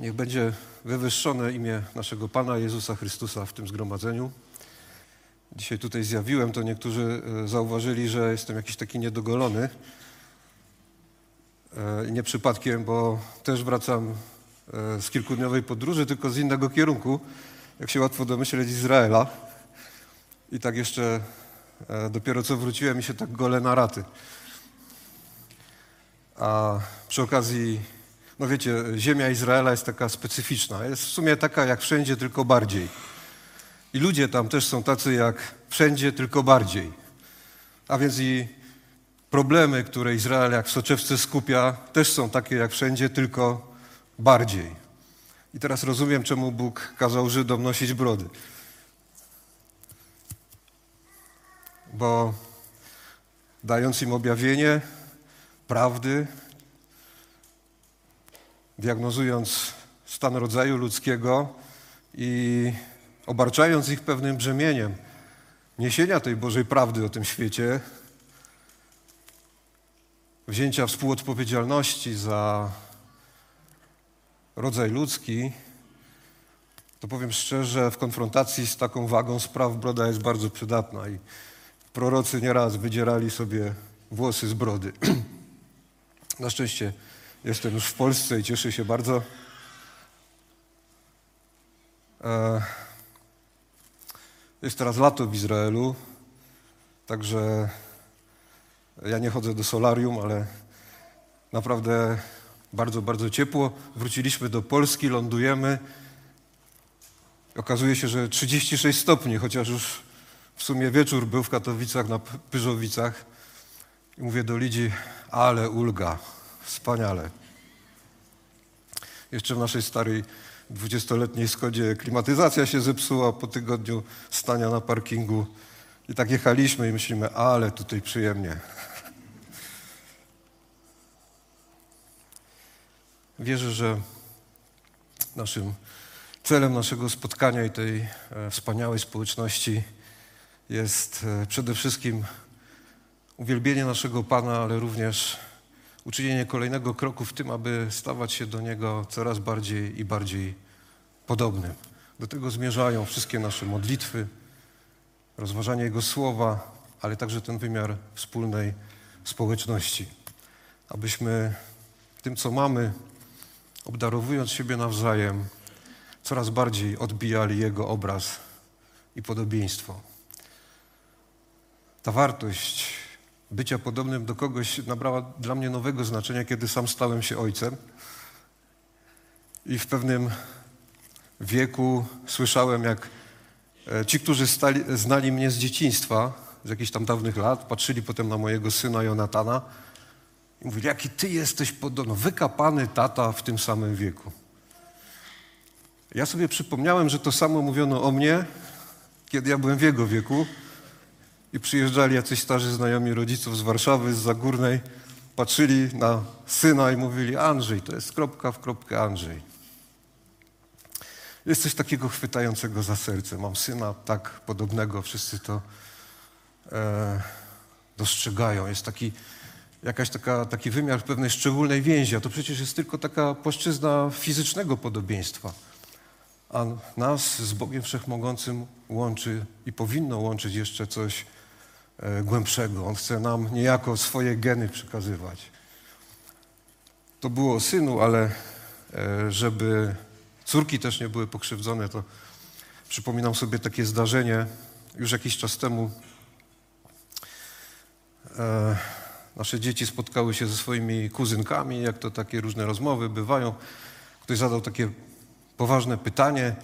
Niech będzie wywyższone imię naszego Pana Jezusa Chrystusa w tym zgromadzeniu. Dzisiaj tutaj zjawiłem, to niektórzy e, zauważyli, że jestem jakiś taki niedogolony. E, nie przypadkiem, bo też wracam e, z kilkudniowej podróży, tylko z innego kierunku, jak się łatwo domyśleć, Izraela. I tak jeszcze dopiero co wróciłem i się tak gole na raty. A przy okazji no wiecie, ziemia Izraela jest taka specyficzna. Jest w sumie taka jak wszędzie, tylko bardziej. I ludzie tam też są tacy jak wszędzie, tylko bardziej. A więc i problemy, które Izrael jak w soczewce skupia, też są takie jak wszędzie, tylko bardziej. I teraz rozumiem, czemu Bóg kazał Żydom nosić brody. Bo dając im objawienie prawdy, diagnozując stan rodzaju ludzkiego i obarczając ich pewnym brzemieniem niesienia tej Bożej prawdy o tym świecie, wzięcia współodpowiedzialności za rodzaj ludzki, to powiem szczerze, w konfrontacji z taką wagą spraw broda jest bardzo przydatna i prorocy nieraz wydzierali sobie włosy z brody. Na szczęście Jestem już w Polsce i cieszę się bardzo. E, jest teraz lato w Izraelu, także ja nie chodzę do solarium, ale naprawdę bardzo, bardzo ciepło. Wróciliśmy do Polski, lądujemy. Okazuje się, że 36 stopni, chociaż już w sumie wieczór był w Katowicach na Pyżowicach. I mówię do ludzi, ale ulga. Wspaniale. Jeszcze w naszej starej dwudziestoletniej Skodzie klimatyzacja się zepsuła po tygodniu stania na parkingu. I tak jechaliśmy i myślimy, ale tutaj przyjemnie. Wierzę, że naszym celem naszego spotkania i tej e, wspaniałej społeczności jest e, przede wszystkim uwielbienie naszego Pana, ale również uczynienie kolejnego kroku w tym, aby stawać się do Niego coraz bardziej i bardziej podobnym. Do tego zmierzają wszystkie nasze modlitwy, rozważanie Jego słowa, ale także ten wymiar wspólnej społeczności. Abyśmy tym, co mamy, obdarowując siebie nawzajem, coraz bardziej odbijali Jego obraz i podobieństwo. Ta wartość bycia podobnym do kogoś nabrała dla mnie nowego znaczenia, kiedy sam stałem się ojcem. I w pewnym wieku słyszałem, jak e, ci, którzy stali, znali mnie z dzieciństwa, z jakichś tam dawnych lat, patrzyli potem na mojego syna Jonatana i mówili, jaki ty jesteś podobny, wykapany tata w tym samym wieku. Ja sobie przypomniałem, że to samo mówiono o mnie, kiedy ja byłem w jego wieku, i przyjeżdżali jacyś starzy znajomi rodziców z Warszawy, z Zagórnej, patrzyli na syna i mówili Andrzej, to jest kropka w kropkę Andrzej. Jest coś takiego chwytającego za serce. Mam syna tak podobnego, wszyscy to e, dostrzegają. Jest taki, jakaś taka, taki wymiar pewnej szczególnej więzi, a to przecież jest tylko taka płaszczyzna fizycznego podobieństwa. A nas z Bogiem Wszechmogącym łączy i powinno łączyć jeszcze coś głębszego. On chce nam niejako swoje geny przekazywać. To było o synu, ale e, żeby córki też nie były pokrzywdzone, to przypominam sobie takie zdarzenie już jakiś czas temu. E, nasze dzieci spotkały się ze swoimi kuzynkami, jak to takie różne rozmowy bywają. Ktoś zadał takie poważne pytanie,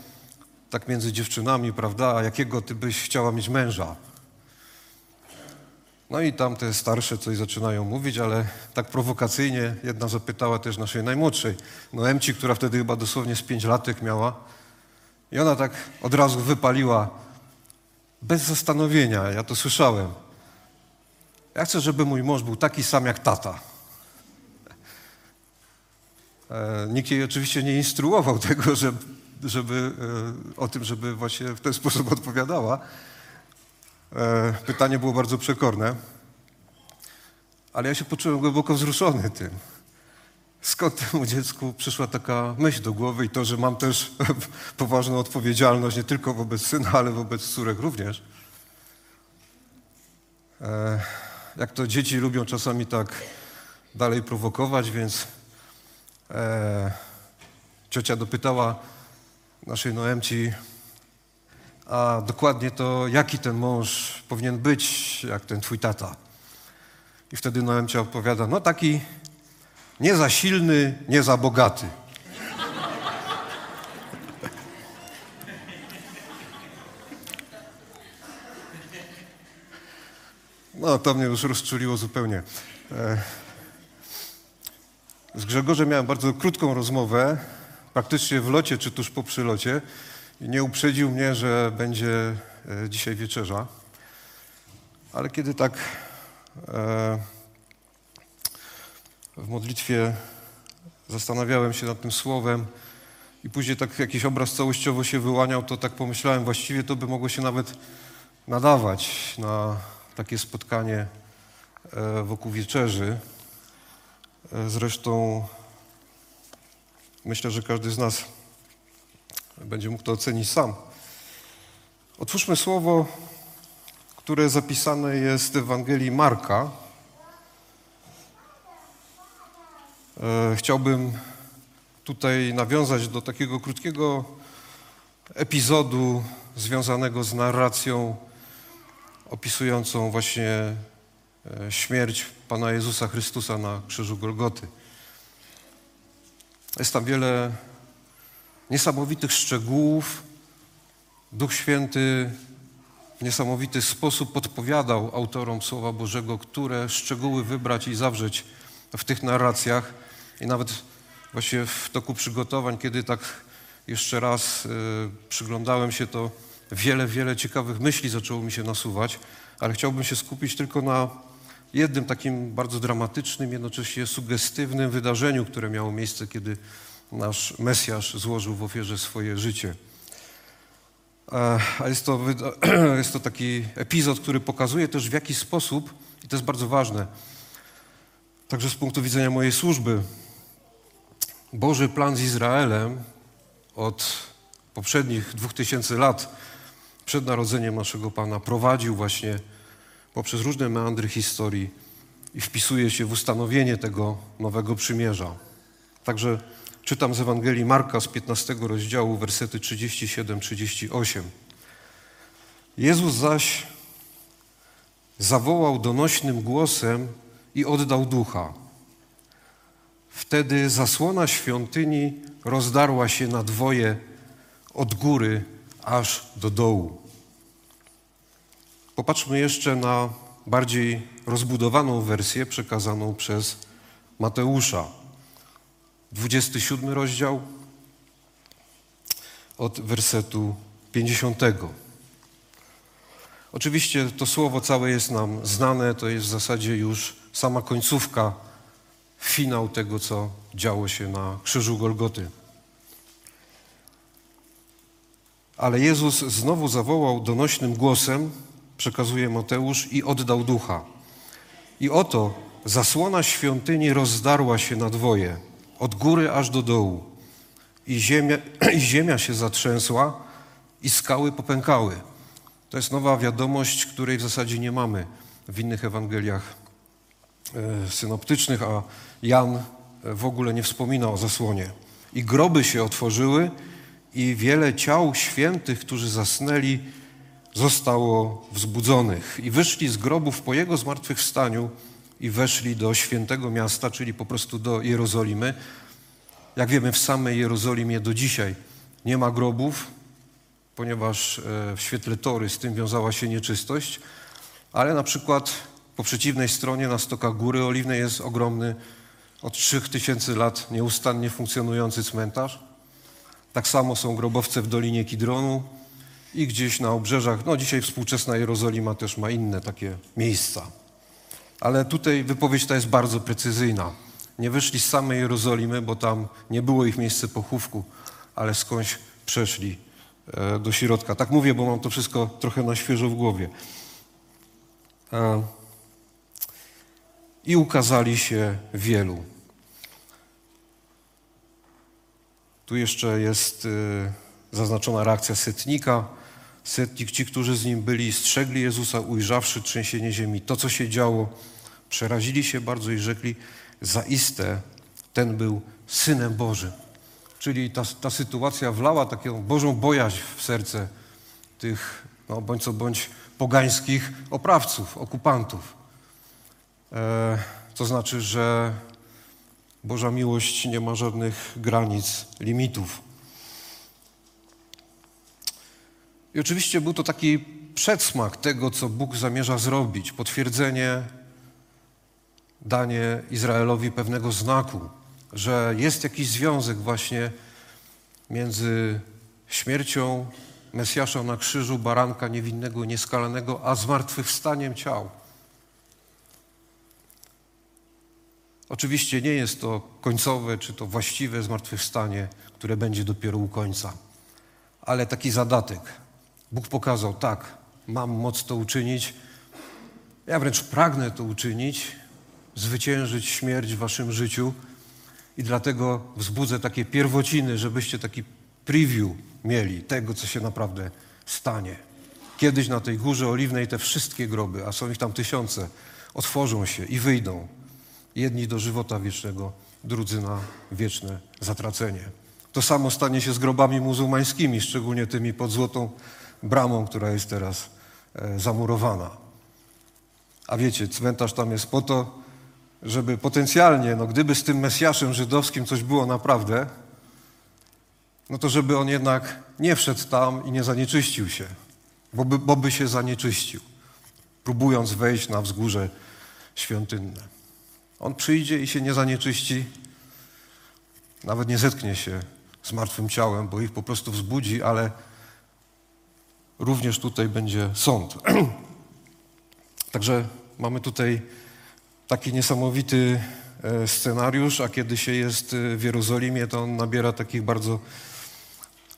tak między dziewczynami, prawda, a jakiego ty byś chciała mieć męża? No i tam te starsze coś zaczynają mówić, ale tak prowokacyjnie jedna zapytała też naszej najmłodszej, Noemci, która wtedy chyba dosłownie z pięć latek miała. I ona tak od razu wypaliła, bez zastanowienia, ja to słyszałem. Ja chcę, żeby mój mąż był taki sam jak tata. E, nikt jej oczywiście nie instruował tego, żeby, żeby, e, o tym, żeby właśnie w ten sposób odpowiadała. E, pytanie było bardzo przekorne, ale ja się poczułem głęboko wzruszony tym. skąd temu dziecku przyszła taka myśl do głowy i to, że mam też poważną odpowiedzialność nie tylko wobec syna, ale wobec córek również. E, jak to dzieci lubią czasami tak dalej prowokować, więc e, ciocia dopytała naszej Noemci, a dokładnie to jaki ten mąż powinien być, jak ten twój tata. I wtedy Noemcia odpowiada, no taki nie za silny, nie za bogaty. No, to mnie już rozczuliło zupełnie. E, z Grzegorzem miałem bardzo krótką rozmowę, praktycznie w locie czy tuż po przylocie. Nie uprzedził mnie, że będzie e, dzisiaj wieczerza. Ale kiedy tak e, w modlitwie zastanawiałem się nad tym słowem i później tak jakiś obraz całościowo się wyłaniał, to tak pomyślałem, właściwie to by mogło się nawet nadawać na takie spotkanie e, wokół wieczerzy. Zresztą myślę, że każdy z nas będzie mógł to ocenić sam. Otwórzmy słowo, które zapisane jest w Ewangelii Marka. E, chciałbym tutaj nawiązać do takiego krótkiego epizodu związanego z narracją opisującą właśnie e, śmierć Pana Jezusa Chrystusa na krzyżu Golgoty. Jest tam wiele niesamowitych szczegółów. Duch Święty w niesamowity sposób podpowiadał autorom Słowa Bożego, które szczegóły wybrać i zawrzeć w tych narracjach. I nawet właśnie w toku przygotowań, kiedy tak jeszcze raz y, przyglądałem się, to wiele, wiele ciekawych myśli zaczęło mi się nasuwać, ale chciałbym się skupić tylko na jednym takim bardzo dramatycznym, jednocześnie sugestywnym wydarzeniu, które miało miejsce, kiedy nasz Mesjasz złożył w ofierze swoje życie. E, a jest to, jest to taki epizod, który pokazuje też w jaki sposób, i to jest bardzo ważne, także z punktu widzenia mojej służby, Boży plan z Izraelem od poprzednich dwóch tysięcy lat przed narodzeniem naszego Pana prowadził właśnie poprzez różne meandry historii i wpisuje się w ustanowienie tego nowego przymierza. Także czytam z Ewangelii Marka z 15 rozdziału, wersety 37-38. Jezus zaś zawołał donośnym głosem i oddał ducha. Wtedy zasłona świątyni rozdarła się na dwoje od góry aż do dołu. Popatrzmy jeszcze na bardziej rozbudowaną wersję przekazaną przez Mateusza. 27 rozdział od wersetu 50. Oczywiście to słowo całe jest nam znane, to jest w zasadzie już sama końcówka, finał tego, co działo się na krzyżu Golgoty. Ale Jezus znowu zawołał donośnym głosem, przekazuje Mateusz, i oddał ducha. I oto zasłona świątyni rozdarła się na dwoje, od góry aż do dołu. I ziemia, I ziemia się zatrzęsła, i skały popękały. To jest nowa wiadomość, której w zasadzie nie mamy w innych Ewangeliach e, synoptycznych, a Jan w ogóle nie wspomina o zasłonie. I groby się otworzyły, i wiele ciał świętych, którzy zasnęli, zostało wzbudzonych. I wyszli z grobów po jego zmartwychwstaniu i weszli do świętego miasta, czyli po prostu do Jerozolimy. Jak wiemy, w samej Jerozolimie do dzisiaj nie ma grobów, ponieważ e, w świetle Tory z tym wiązała się nieczystość, ale na przykład po przeciwnej stronie na stokach Góry Oliwnej jest ogromny, od 3000 lat nieustannie funkcjonujący cmentarz. Tak samo są grobowce w Dolinie Kidronu i gdzieś na obrzeżach. No dzisiaj współczesna Jerozolima też ma inne takie miejsca. Ale tutaj wypowiedź ta jest bardzo precyzyjna. Nie wyszli z samej Jerozolimy, bo tam nie było ich miejsce pochówku, ale skądś przeszli e, do środka. Tak mówię, bo mam to wszystko trochę na świeżo w głowie. I ukazali się wielu. Tu jeszcze jest y, zaznaczona reakcja setnika. Setnik, ci, którzy z nim byli, strzegli Jezusa, ujrzawszy trzęsienie ziemi, to, co się działo, przerazili się bardzo i rzekli, zaiste ten był Synem Bożym. Czyli ta, ta sytuacja wlała taką Bożą bojaźń w serce tych, no, bądź co bądź, pogańskich oprawców, okupantów. E, to znaczy, że Boża miłość nie ma żadnych granic, limitów. I oczywiście był to taki przedsmak tego, co Bóg zamierza zrobić, potwierdzenie, danie Izraelowi pewnego znaku, że jest jakiś związek właśnie między śmiercią Mesjasza na krzyżu, baranka niewinnego, nieskalanego, a zmartwychwstaniem ciał. Oczywiście nie jest to końcowe, czy to właściwe zmartwychwstanie, które będzie dopiero u końca, ale taki zadatek. Bóg pokazał, tak, mam moc to uczynić, ja wręcz pragnę to uczynić, zwyciężyć śmierć w waszym życiu i dlatego wzbudzę takie pierwociny, żebyście taki preview mieli tego, co się naprawdę stanie. Kiedyś na tej górze oliwnej te wszystkie groby, a są ich tam tysiące, otworzą się i wyjdą. Jedni do żywota wiecznego, drudzy na wieczne zatracenie. To samo stanie się z grobami muzułmańskimi, szczególnie tymi pod złotą bramą, która jest teraz e, zamurowana. A wiecie, cmentarz tam jest po to, żeby potencjalnie, no gdyby z tym Mesjaszem żydowskim coś było naprawdę, no to żeby on jednak nie wszedł tam i nie zanieczyścił się, bo by, bo by się zanieczyścił, próbując wejść na wzgórze świątynne. On przyjdzie i się nie zanieczyści, nawet nie zetknie się z martwym ciałem, bo ich po prostu wzbudzi, ale również tutaj będzie sąd. Także mamy tutaj taki niesamowity e, scenariusz, a kiedy się jest e, w Jerozolimie, to on nabiera takich bardzo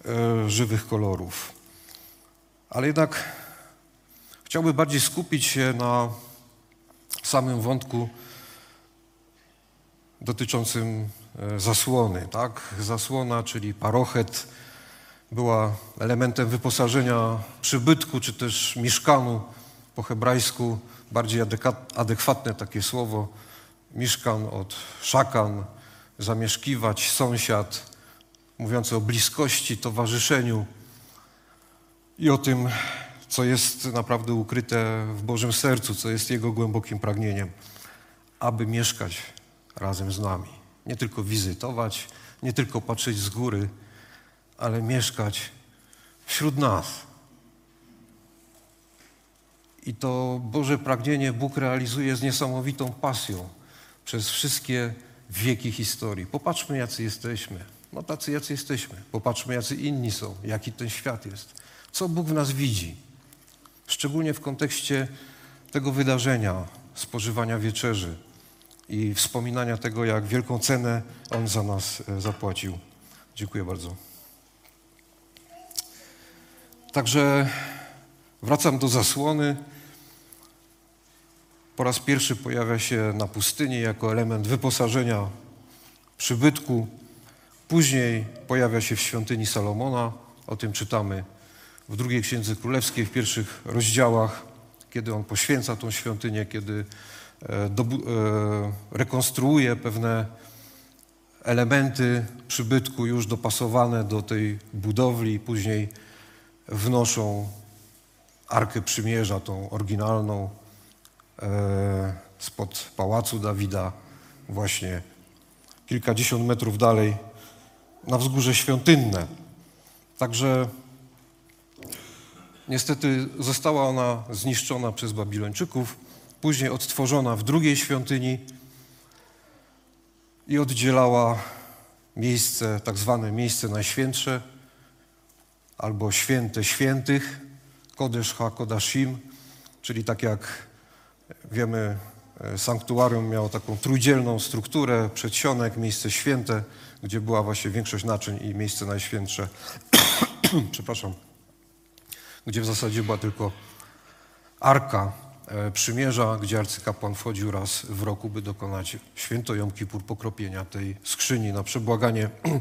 e, żywych kolorów. Ale jednak chciałbym bardziej skupić się na samym wątku dotyczącym zasłony. Tak? Zasłona, czyli parochet, była elementem wyposażenia przybytku czy też mieszkanu po hebrajsku bardziej adekwatne takie słowo, mieszkan od szakan, zamieszkiwać, sąsiad, mówiące o bliskości, towarzyszeniu i o tym, co jest naprawdę ukryte w Bożym sercu, co jest Jego głębokim pragnieniem, aby mieszkać razem z nami. Nie tylko wizytować, nie tylko patrzeć z góry, ale mieszkać wśród nas. I to Boże pragnienie Bóg realizuje z niesamowitą pasją przez wszystkie wieki historii. Popatrzmy, jacy jesteśmy. No tacy, jacy jesteśmy. Popatrzmy, jacy inni są, jaki ten świat jest. Co Bóg w nas widzi. Szczególnie w kontekście tego wydarzenia, spożywania wieczerzy i wspominania tego, jak wielką cenę On za nas e, zapłacił. Dziękuję bardzo. Także wracam do zasłony. Po raz pierwszy pojawia się na pustyni jako element wyposażenia przybytku. Później pojawia się w świątyni Salomona. O tym czytamy w drugiej Księdze Królewskiej, w pierwszych rozdziałach, kiedy on poświęca tą świątynię, kiedy e, e, rekonstruuje pewne elementy przybytku już dopasowane do tej budowli. Później wnoszą Arkę Przymierza, tą oryginalną, spod Pałacu Dawida, właśnie kilkadziesiąt metrów dalej, na wzgórze świątynne. Także niestety została ona zniszczona przez Babilończyków, później odtworzona w drugiej świątyni i oddzielała miejsce, tak zwane miejsce najświętsze, albo święte świętych, Kodesz HaKodashim, czyli tak jak wiemy, e, sanktuarium miało taką trójdzielną strukturę, przedsionek, miejsce święte, gdzie była właśnie większość naczyń i miejsce najświętsze, przepraszam, gdzie w zasadzie była tylko arka e, przymierza, gdzie arcykapłan wchodził raz w roku, by dokonać święto Jom Kippur, pokropienia tej skrzyni na przebłaganie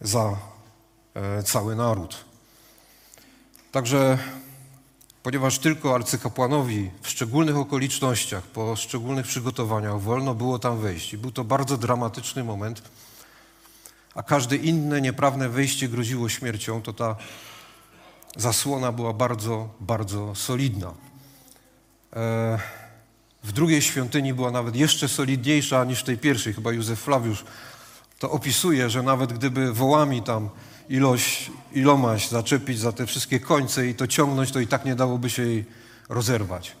za e, cały naród. Także, ponieważ tylko arcykapłanowi w szczególnych okolicznościach, po szczególnych przygotowaniach wolno było tam wejść i był to bardzo dramatyczny moment, a każde inne nieprawne wejście groziło śmiercią, to ta zasłona była bardzo, bardzo solidna. E, w drugiej świątyni była nawet jeszcze solidniejsza niż w tej pierwszej. Chyba Józef Flawiusz to opisuje, że nawet gdyby wołami tam ilość, ilomaś zaczepić za te wszystkie końce i to ciągnąć, to i tak nie dałoby się jej rozerwać.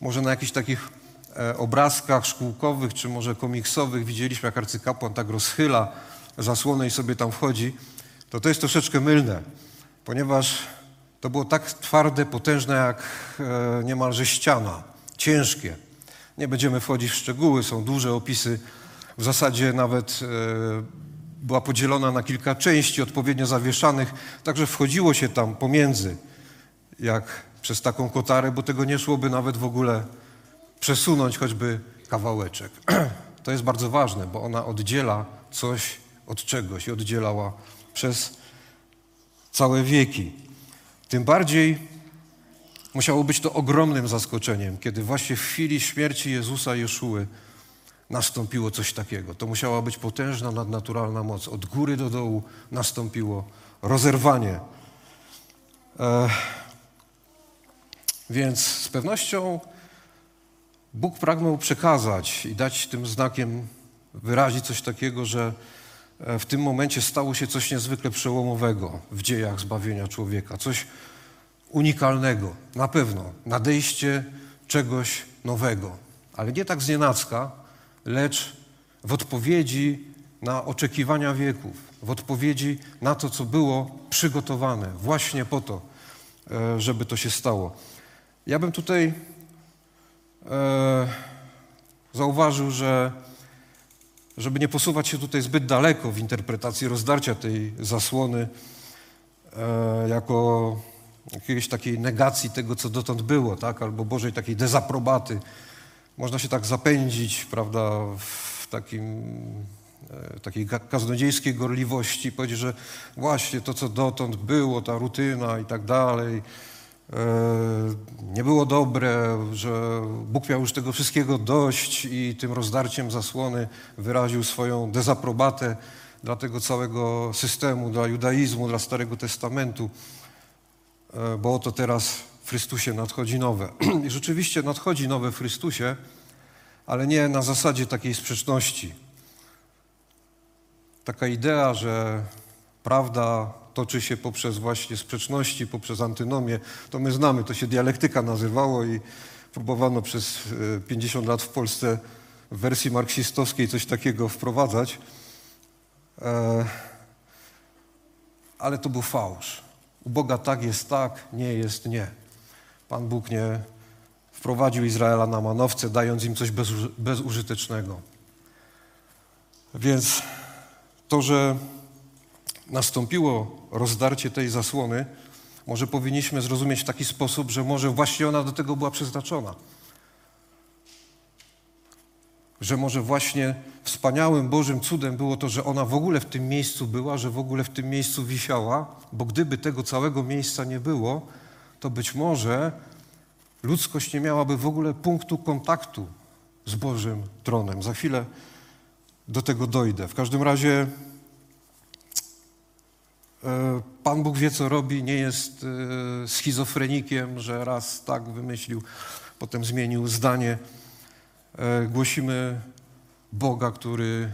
Może na jakichś takich e, obrazkach szkółkowych, czy może komiksowych widzieliśmy, jak arcykapłan tak rozchyla zasłonę i sobie tam wchodzi, to to jest troszeczkę mylne, ponieważ to było tak twarde, potężne jak e, niemalże ściana, ciężkie. Nie będziemy wchodzić w szczegóły, są duże opisy. W zasadzie nawet e, była podzielona na kilka części odpowiednio zawieszanych, także wchodziło się tam pomiędzy, jak przez taką kotarę, bo tego nie szłoby nawet w ogóle przesunąć choćby kawałeczek. To jest bardzo ważne, bo ona oddziela coś od czegoś i oddzielała przez całe wieki. Tym bardziej musiało być to ogromnym zaskoczeniem, kiedy właśnie w chwili śmierci Jezusa Jeszuły nastąpiło coś takiego. To musiała być potężna, nadnaturalna moc. Od góry do dołu nastąpiło rozerwanie. E, więc z pewnością Bóg pragnął przekazać i dać tym znakiem, wyrazić coś takiego, że E, w tym momencie stało się coś niezwykle przełomowego w dziejach zbawienia człowieka, coś unikalnego, na pewno, nadejście czegoś nowego, ale nie tak znienacka, lecz w odpowiedzi na oczekiwania wieków, w odpowiedzi na to, co było przygotowane właśnie po to, e, żeby to się stało. Ja bym tutaj e, zauważył, że żeby nie posuwać się tutaj zbyt daleko w interpretacji rozdarcia tej zasłony e, jako jakiejś takiej negacji tego, co dotąd było, tak? albo Bożej takiej dezaprobaty. Można się tak zapędzić, prawda, w takim, e, takiej kaznodziejskiej gorliwości, powiedzieć, że właśnie to, co dotąd było, ta rutyna i tak dalej, E, nie było dobre, że Bóg miał już tego wszystkiego dość i tym rozdarciem zasłony wyraził swoją dezaprobatę dla tego całego systemu, dla judaizmu, dla Starego Testamentu, e, bo oto teraz Chrystusie nadchodzi nowe. I rzeczywiście nadchodzi nowe w Chrystusie, ale nie na zasadzie takiej sprzeczności. Taka idea, że prawda toczy się poprzez właśnie sprzeczności, poprzez antynomię. To my znamy, to się dialektyka nazywało i próbowano przez 50 e, lat w Polsce w wersji marksistowskiej coś takiego wprowadzać. E, ale to był fałsz. U Boga tak jest tak, nie jest nie. Pan Bóg nie wprowadził Izraela na manowce, dając im coś bezużytecznego. Więc to, że nastąpiło rozdarcie tej zasłony, może powinniśmy zrozumieć w taki sposób, że może właśnie ona do tego była przeznaczona. Że może właśnie wspaniałym Bożym cudem było to, że ona w ogóle w tym miejscu była, że w ogóle w tym miejscu wisiała, bo gdyby tego całego miejsca nie było, to być może ludzkość nie miałaby w ogóle punktu kontaktu z Bożym tronem. Za chwilę do tego dojdę. W każdym razie E, Pan Bóg wie, co robi, nie jest e, schizofrenikiem, że raz tak wymyślił, potem zmienił zdanie. E, głosimy Boga, który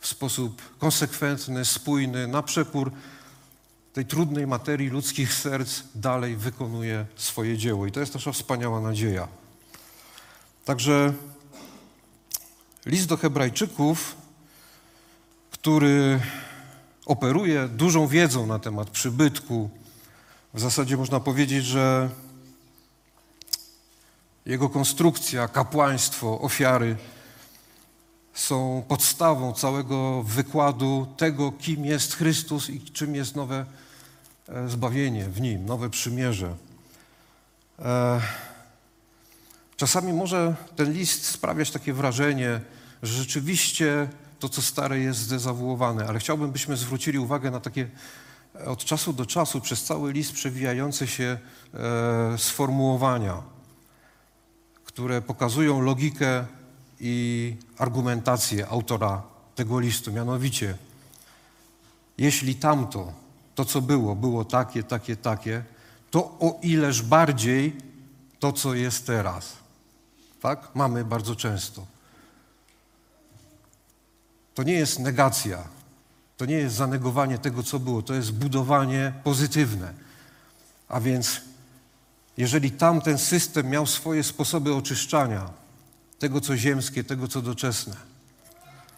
w sposób konsekwentny, spójny, na przekór tej trudnej materii ludzkich serc dalej wykonuje swoje dzieło. I to jest nasza wspaniała nadzieja. Także list do Hebrajczyków, który operuje dużą wiedzą na temat przybytku. W zasadzie można powiedzieć, że jego konstrukcja, kapłaństwo, ofiary są podstawą całego wykładu tego, kim jest Chrystus i czym jest nowe zbawienie w nim, nowe przymierze. E, czasami może ten list sprawiać takie wrażenie, że rzeczywiście to, co stare jest zdezawuowane. Ale chciałbym, byśmy zwrócili uwagę na takie od czasu do czasu przez cały list przewijające się e, sformułowania, które pokazują logikę i argumentację autora tego listu. Mianowicie, jeśli tamto, to co było, było takie, takie, takie, to o ileż bardziej to, co jest teraz. Tak? Mamy bardzo często. To nie jest negacja, to nie jest zanegowanie tego, co było, to jest budowanie pozytywne. A więc, jeżeli tamten system miał swoje sposoby oczyszczania tego, co ziemskie, tego, co doczesne,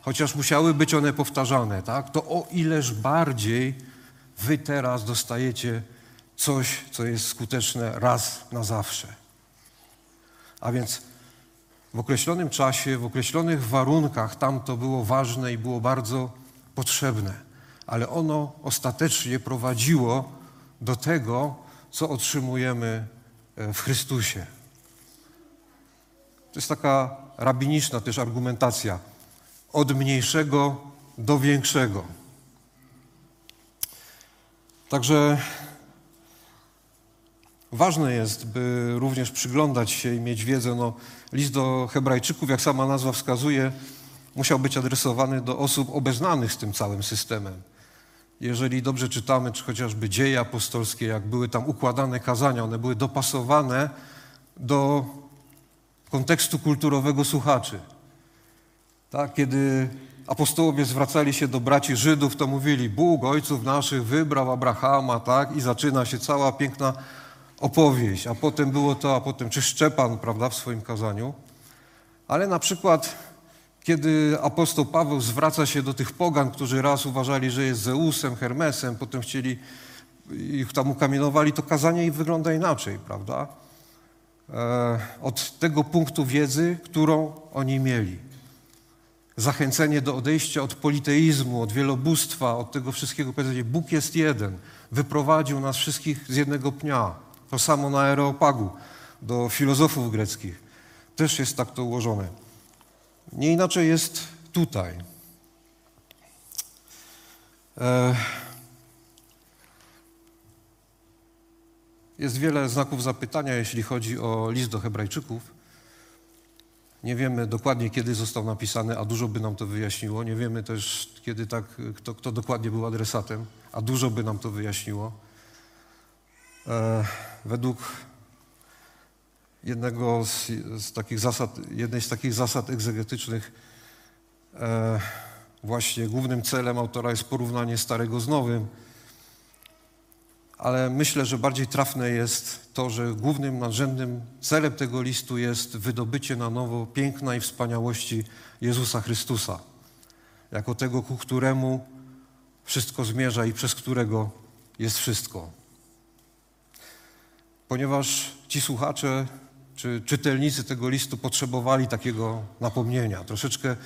chociaż musiały być one powtarzane, tak, to o ileż bardziej wy teraz dostajecie coś, co jest skuteczne raz na zawsze. A więc w określonym czasie, w określonych warunkach tam to było ważne i było bardzo potrzebne, ale ono ostatecznie prowadziło do tego, co otrzymujemy e, w Chrystusie. To jest taka rabiniczna też argumentacja. Od mniejszego do większego. Także ważne jest, by również przyglądać się i mieć wiedzę. No, list do Hebrajczyków, jak sama nazwa wskazuje, musiał być adresowany do osób obeznanych z tym całym systemem. Jeżeli dobrze czytamy, czy chociażby dzieje apostolskie, jak były tam układane kazania, one były dopasowane do kontekstu kulturowego słuchaczy. Tak, kiedy apostołowie zwracali się do braci Żydów, to mówili, Bóg ojców naszych wybrał Abrahama, tak, i zaczyna się cała piękna opowieść, a potem było to, a potem, czy Szczepan, prawda, w swoim kazaniu. Ale na przykład kiedy apostoł Paweł zwraca się do tych pogan, którzy raz uważali, że jest Zeusem, Hermesem, potem chcieli, ich tam ukamienowali, to kazanie ich wygląda inaczej, prawda? E, od tego punktu wiedzy, którą oni mieli. Zachęcenie do odejścia od politeizmu, od wielobóstwa, od tego wszystkiego. Powiedzenie, Bóg jest jeden, wyprowadził nas wszystkich z jednego pnia. To samo na Areopagu, do filozofów greckich. Też jest tak to ułożone. Nie inaczej jest tutaj. E, jest wiele znaków zapytania, jeśli chodzi o list do Hebrajczyków. Nie wiemy dokładnie, kiedy został napisany, a dużo by nam to wyjaśniło. Nie wiemy też, kiedy tak, kto, kto dokładnie był adresatem, a dużo by nam to wyjaśniło. E, według jednego z, z, takich zasad, jednej z takich zasad egzegetycznych e, właśnie głównym celem autora jest porównanie starego z nowym, ale myślę, że bardziej trafne jest to, że głównym nadrzędnym celem tego listu jest wydobycie na nowo piękna i wspaniałości Jezusa Chrystusa, jako tego, ku któremu wszystko zmierza i przez którego jest wszystko. Ponieważ ci słuchacze czy czytelnicy tego listu potrzebowali takiego napomnienia, troszeczkę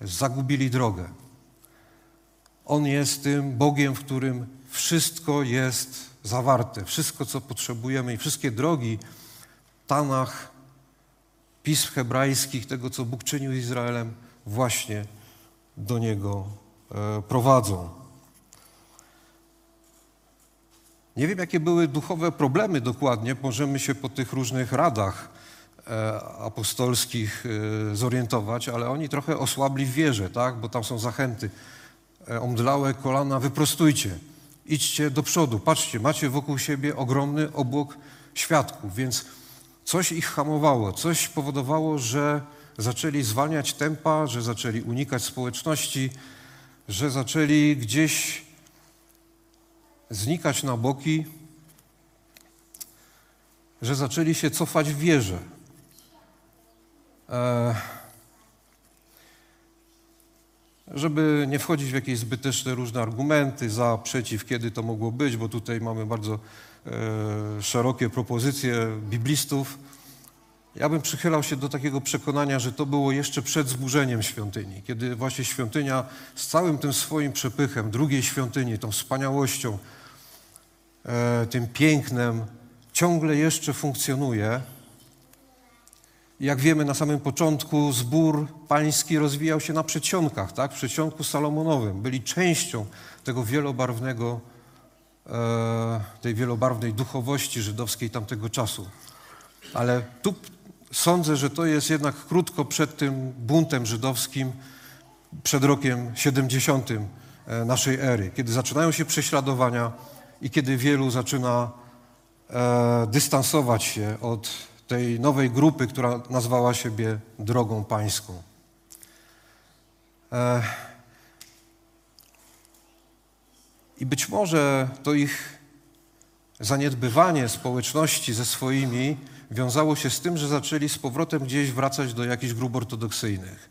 zagubili drogę. On jest tym Bogiem, w którym wszystko jest zawarte, wszystko, co potrzebujemy i wszystkie drogi, Tanach, pism hebrajskich, tego, co Bóg czynił Izraelem, właśnie do Niego e, prowadzą. Nie wiem, jakie były duchowe problemy dokładnie, możemy się po tych różnych radach e, apostolskich e, zorientować, ale oni trochę osłabli w wierze, tak? bo tam są zachęty. Omdlałe kolana wyprostujcie, idźcie do przodu, patrzcie, macie wokół siebie ogromny obłok świadków, więc coś ich hamowało, coś powodowało, że zaczęli zwalniać tempa, że zaczęli unikać społeczności, że zaczęli gdzieś znikać na boki, że zaczęli się cofać w wierze. Żeby nie wchodzić w jakieś zbyteczne różne argumenty za, przeciw, kiedy to mogło być, bo tutaj mamy bardzo e, szerokie propozycje biblistów. Ja bym przychylał się do takiego przekonania, że to było jeszcze przed zburzeniem świątyni, kiedy właśnie świątynia z całym tym swoim przepychem, drugiej świątyni, tą wspaniałością, e, tym pięknem ciągle jeszcze funkcjonuje, Jak wiemy, na samym początku zbór pański rozwijał się na przedsionkach, tak? w przedsionku salomonowym. Byli częścią tego wielobarwnego, e, tej wielobarwnej duchowości żydowskiej tamtego czasu. Ale tu sądzę, że to jest jednak krótko przed tym buntem żydowskim, przed rokiem 70 e, naszej ery, kiedy zaczynają się prześladowania i kiedy wielu zaczyna e, dystansować się od tej nowej grupy, która nazwała siebie Drogą Pańską. E, I być może to ich zaniedbywanie społeczności ze swoimi wiązało się z tym, że zaczęli z powrotem gdzieś wracać do jakichś grup ortodoksyjnych.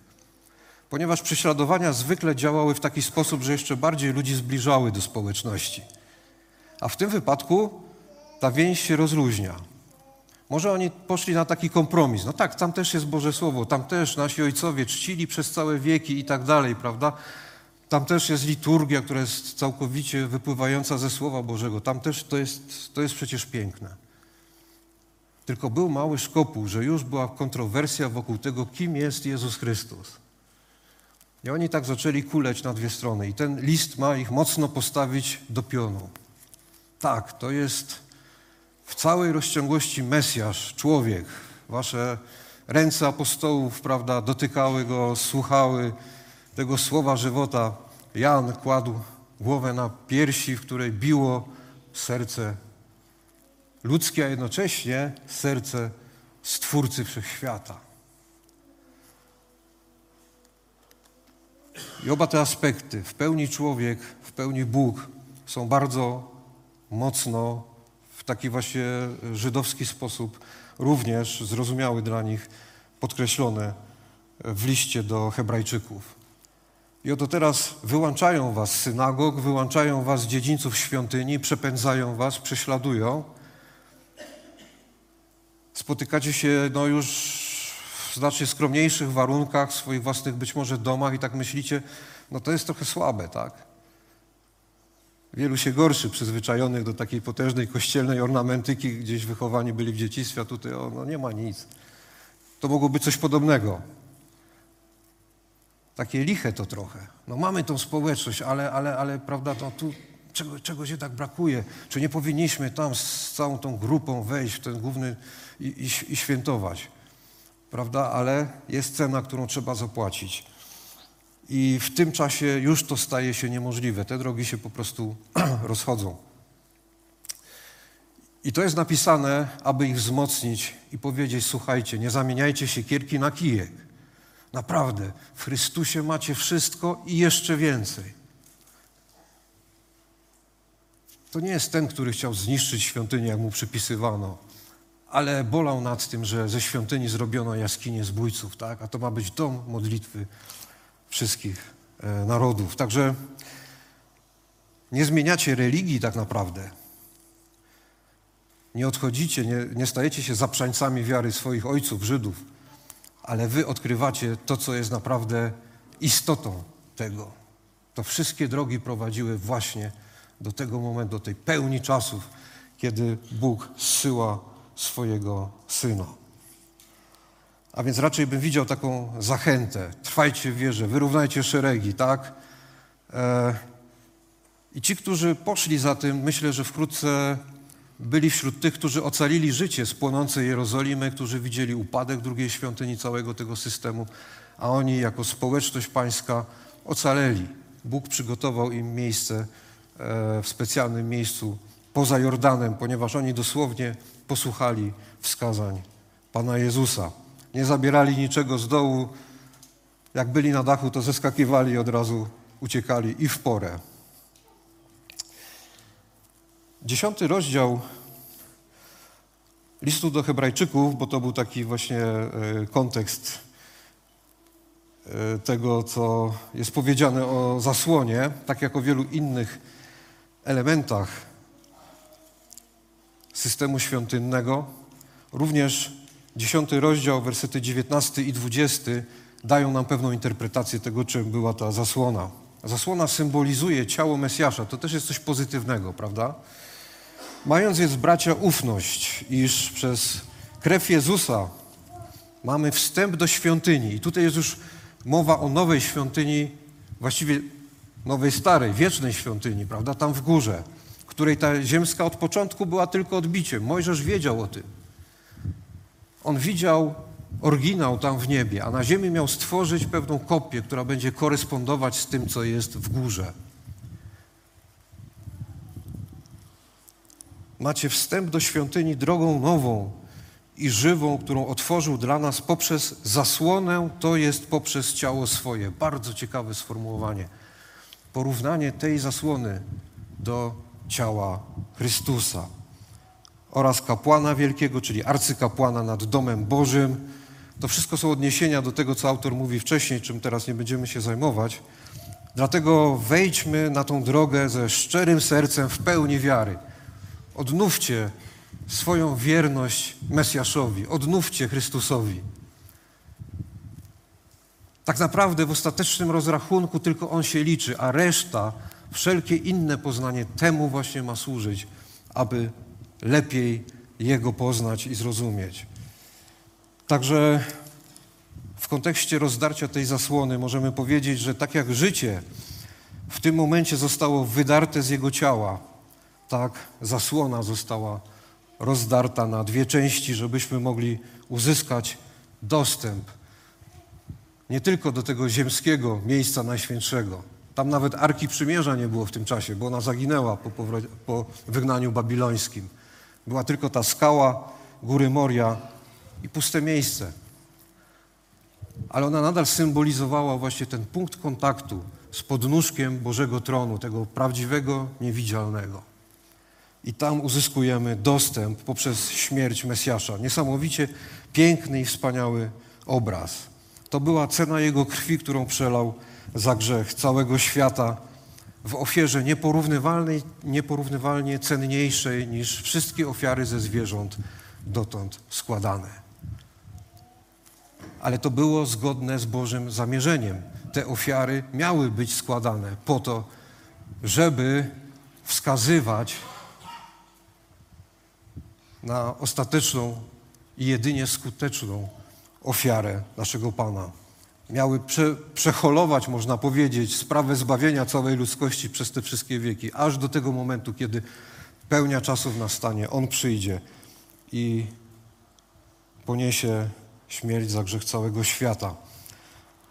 Ponieważ prześladowania zwykle działały w taki sposób, że jeszcze bardziej ludzi zbliżały do społeczności. A w tym wypadku ta więź się rozluźnia. Może oni poszli na taki kompromis. No tak, tam też jest Boże Słowo, tam też nasi ojcowie czcili przez całe wieki i tak dalej, prawda? Tam też jest liturgia, która jest całkowicie wypływająca ze Słowa Bożego. Tam też to jest, to jest przecież piękne. Tylko był mały szkopuł, że już była kontrowersja wokół tego, kim jest Jezus Chrystus. I oni tak zaczęli kuleć na dwie strony. I ten list ma ich mocno postawić do pionu. Tak, to jest w całej rozciągłości Mesjasz, człowiek. Wasze ręce apostołów, prawda, dotykały go, słuchały tego słowa żywota. Jan kładł głowę na piersi, w której biło serce ludzkie, a jednocześnie serce Stwórcy Wszechświata. I oba te aspekty, w pełni człowiek, w pełni Bóg, są bardzo mocno taki właśnie żydowski sposób, również zrozumiały dla nich, podkreślone w liście do Hebrajczyków. I oto teraz wyłączają was z synagog, wyłączają was z dziedzińców świątyni, przepędzają was, prześladują. Spotykacie się no już w znacznie skromniejszych warunkach, w swoich własnych być może domach i tak myślicie, no to jest trochę słabe, tak? Wielu się gorszy, przyzwyczajonych do takiej potężnej kościelnej ornamentyki, gdzieś wychowani byli w dzieciństwie, a tutaj o, no nie ma nic. To mogło być coś podobnego. Takie liche to trochę. No mamy tą społeczność, ale, ale, ale prawda, to tu czego, czego się tak brakuje? Czy nie powinniśmy tam z całą tą grupą wejść w ten główny i, i, i świętować? Prawda? Ale jest cena, którą trzeba zapłacić. I w tym czasie już to staje się niemożliwe. Te drogi się po prostu rozchodzą. I to jest napisane, aby ich wzmocnić i powiedzieć: Słuchajcie, nie zamieniajcie się kierki na kijek. Naprawdę, w Chrystusie macie wszystko i jeszcze więcej. To nie jest ten, który chciał zniszczyć świątynię, jak mu przypisywano, ale bolał nad tym, że ze świątyni zrobiono jaskinię zbójców, tak? a to ma być dom modlitwy wszystkich e, narodów. Także nie zmieniacie religii tak naprawdę. Nie odchodzicie, nie, nie stajecie się zaprzańcami wiary swoich ojców, Żydów, ale wy odkrywacie to, co jest naprawdę istotą tego. To wszystkie drogi prowadziły właśnie do tego momentu, do tej pełni czasów, kiedy Bóg zsyła swojego Syna. A więc raczej bym widział taką zachętę. Trwajcie w wierze, wyrównajcie szeregi, tak? E, I ci, którzy poszli za tym, myślę, że wkrótce byli wśród tych, którzy ocalili życie z płonącej Jerozolimy, którzy widzieli upadek drugiej świątyni, całego tego systemu, a oni jako społeczność pańska ocaleli. Bóg przygotował im miejsce e, w specjalnym miejscu poza Jordanem, ponieważ oni dosłownie posłuchali wskazań Pana Jezusa. Nie zabierali niczego z dołu. Jak byli na dachu, to zeskakiwali i od razu uciekali i w porę. Dziesiąty rozdział listu do Hebrajczyków, bo to był taki właśnie e, kontekst e, tego, co jest powiedziane o zasłonie, tak jak o wielu innych elementach systemu świątynnego. Również dziesiąty rozdział, wersety 19 i 20 dają nam pewną interpretację tego, czym była ta zasłona. Zasłona symbolizuje ciało Mesjasza. To też jest coś pozytywnego, prawda? Mając więc, bracia, ufność, iż przez krew Jezusa mamy wstęp do świątyni. I tutaj jest już mowa o nowej świątyni, właściwie nowej starej, wiecznej świątyni, prawda, tam w górze, której ta ziemska od początku była tylko odbiciem. Mojżesz wiedział o tym. On widział oryginał tam w niebie, a na ziemi miał stworzyć pewną kopię, która będzie korespondować z tym, co jest w górze. Macie wstęp do świątyni drogą nową i żywą, którą otworzył dla nas poprzez zasłonę, to jest poprzez ciało swoje. Bardzo ciekawe sformułowanie. Porównanie tej zasłony do ciała Chrystusa oraz kapłana wielkiego, czyli arcykapłana nad domem Bożym. To wszystko są odniesienia do tego, co autor mówi wcześniej, czym teraz nie będziemy się zajmować. Dlatego wejdźmy na tą drogę ze szczerym sercem w pełni wiary. Odnówcie swoją wierność Mesjaszowi, odnówcie Chrystusowi. Tak naprawdę w ostatecznym rozrachunku tylko On się liczy, a reszta, wszelkie inne poznanie temu właśnie ma służyć, aby lepiej Jego poznać i zrozumieć. Także w kontekście rozdarcia tej zasłony możemy powiedzieć, że tak jak życie w tym momencie zostało wydarte z Jego ciała, tak zasłona została rozdarta na dwie części, żebyśmy mogli uzyskać dostęp nie tylko do tego ziemskiego miejsca najświętszego. Tam nawet Arki Przymierza nie było w tym czasie, bo ona zaginęła po, po wygnaniu babilońskim. Była tylko ta skała, góry Moria i puste miejsce. Ale ona nadal symbolizowała właśnie ten punkt kontaktu z podnóżkiem Bożego Tronu, tego prawdziwego, niewidzialnego. I tam uzyskujemy dostęp poprzez śmierć Mesjasza. Niesamowicie piękny i wspaniały obraz. To była cena Jego krwi, którą przelał za grzech całego świata w ofierze nieporównywalnej, nieporównywalnie cenniejszej niż wszystkie ofiary ze zwierząt dotąd składane. Ale to było zgodne z Bożym zamierzeniem. Te ofiary miały być składane po to, żeby wskazywać na ostateczną i jedynie skuteczną ofiarę naszego Pana. Miały prze, przeholować, można powiedzieć, sprawę zbawienia całej ludzkości przez te wszystkie wieki, aż do tego momentu, kiedy pełnia czasów nastanie, On przyjdzie i poniesie śmierć za grzech całego świata.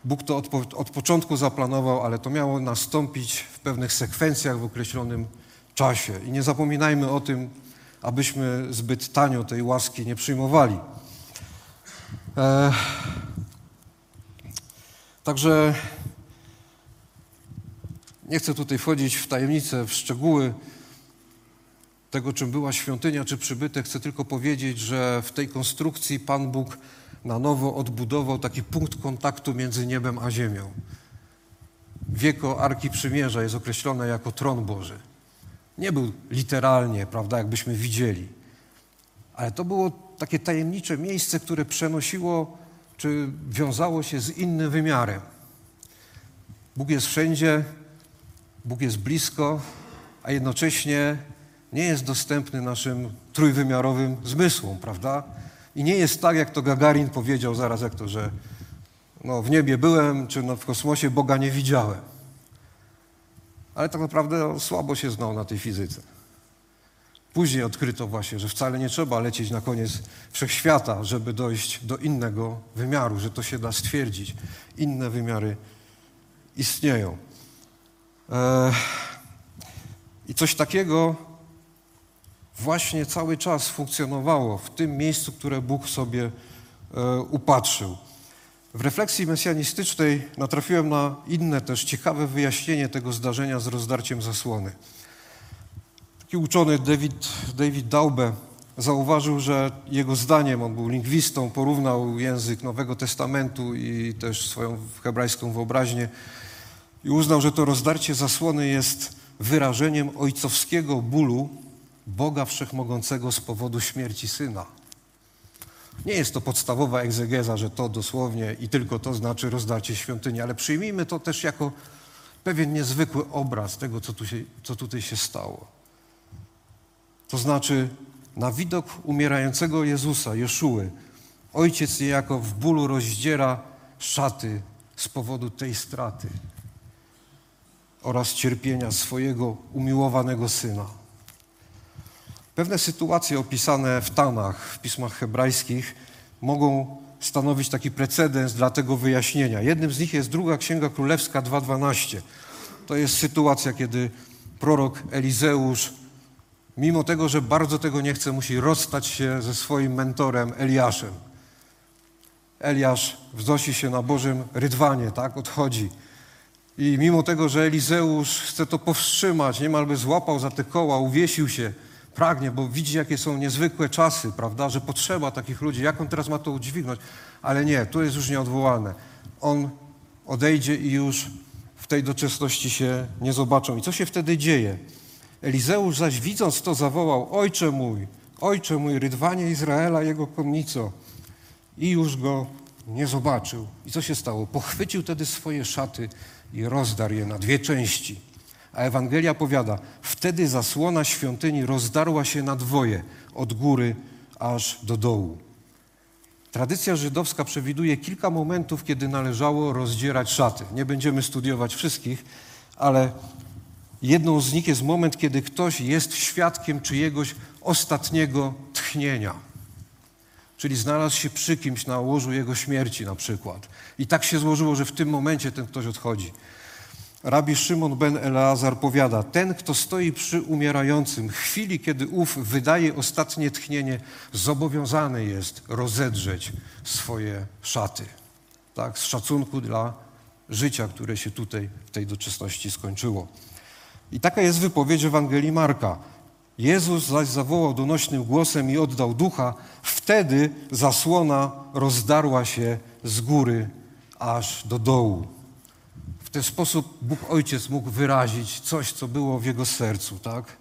Bóg to od, od początku zaplanował, ale to miało nastąpić w pewnych sekwencjach w określonym czasie. I nie zapominajmy o tym, abyśmy zbyt tanio tej łaski nie przyjmowali. E, także nie chcę tutaj wchodzić w tajemnice, w szczegóły tego, czym była świątynia czy przybytek. Chcę tylko powiedzieć, że w tej konstrukcji Pan Bóg na nowo odbudował taki punkt kontaktu między niebem a ziemią. Wieko Arki Przymierza jest określone jako tron Boży. Nie był literalnie, prawda, jakbyśmy widzieli, ale to było takie tajemnicze miejsce, które przenosiło czy wiązało się z innym wymiarem. Bóg jest wszędzie, Bóg jest blisko, a jednocześnie nie jest dostępny naszym trójwymiarowym zmysłom, prawda? I nie jest tak, jak to Gagarin powiedział zaraz, jak to, że no, w niebie byłem, czy no, w kosmosie Boga nie widziałem ale tak naprawdę słabo się znał na tej fizyce. Później odkryto właśnie, że wcale nie trzeba lecieć na koniec wszechświata, żeby dojść do innego wymiaru, że to się da stwierdzić. Inne wymiary istnieją. Eee, I coś takiego właśnie cały czas funkcjonowało w tym miejscu, które Bóg sobie e, upatrzył. W refleksji mesjanistycznej natrafiłem na inne też ciekawe wyjaśnienie tego zdarzenia z rozdarciem zasłony. Taki uczony David, David Daube zauważył, że jego zdaniem, on był lingwistą, porównał język Nowego Testamentu i też swoją hebrajską wyobraźnię i uznał, że to rozdarcie zasłony jest wyrażeniem ojcowskiego bólu Boga Wszechmogącego z powodu śmierci Syna. Nie jest to podstawowa egzegeza, że to dosłownie i tylko to znaczy rozdarcie świątyni, ale przyjmijmy to też jako pewien niezwykły obraz tego, co, tu się, co tutaj się stało. To znaczy, na widok umierającego Jezusa, Jeszuły, Ojciec niejako w bólu rozdziera szaty z powodu tej straty oraz cierpienia swojego umiłowanego syna. Pewne sytuacje opisane w Tanach, w pismach hebrajskich, mogą stanowić taki precedens dla tego wyjaśnienia. Jednym z nich jest druga Księga Królewska 2.12. To jest sytuacja, kiedy prorok Elizeusz, mimo tego, że bardzo tego nie chce, musi rozstać się ze swoim mentorem Eliaszem. Eliasz wznosi się na Bożym rydwanie, tak, odchodzi. I mimo tego, że Elizeusz chce to powstrzymać, niemal by złapał za te koła, uwiesił się, pragnie, bo widzi, jakie są niezwykłe czasy, prawda, że potrzeba takich ludzi, jak on teraz ma to udźwignąć, ale nie, to jest już nieodwołalne. On odejdzie i już w tej doczesności się nie zobaczą. I co się wtedy dzieje? Elizeusz zaś widząc to zawołał, ojcze mój, ojcze mój, rydwanie Izraela, jego konnico. I już go nie zobaczył. I co się stało? Pochwycił wtedy swoje szaty i rozdarł je na dwie części. A Ewangelia powiada, wtedy zasłona świątyni rozdarła się na dwoje, od góry aż do dołu. Tradycja żydowska przewiduje kilka momentów, kiedy należało rozdzierać szaty. Nie będziemy studiować wszystkich, ale jedną z nich jest moment, kiedy ktoś jest świadkiem czyjegoś ostatniego tchnienia. Czyli znalazł się przy kimś na łożu jego śmierci na przykład. I tak się złożyło, że w tym momencie ten ktoś odchodzi. Rabi Szymon ben Eleazar powiada, ten, kto stoi przy umierającym, chwili, kiedy ów wydaje ostatnie tchnienie, zobowiązany jest rozedrzeć swoje szaty. Tak, z szacunku dla życia, które się tutaj w tej doczesności skończyło. I taka jest wypowiedź Ewangelii Marka. Jezus zaś zawołał donośnym głosem i oddał ducha, wtedy zasłona rozdarła się z góry aż do dołu. W ten sposób Bóg Ojciec mógł wyrazić coś, co było w jego sercu, tak?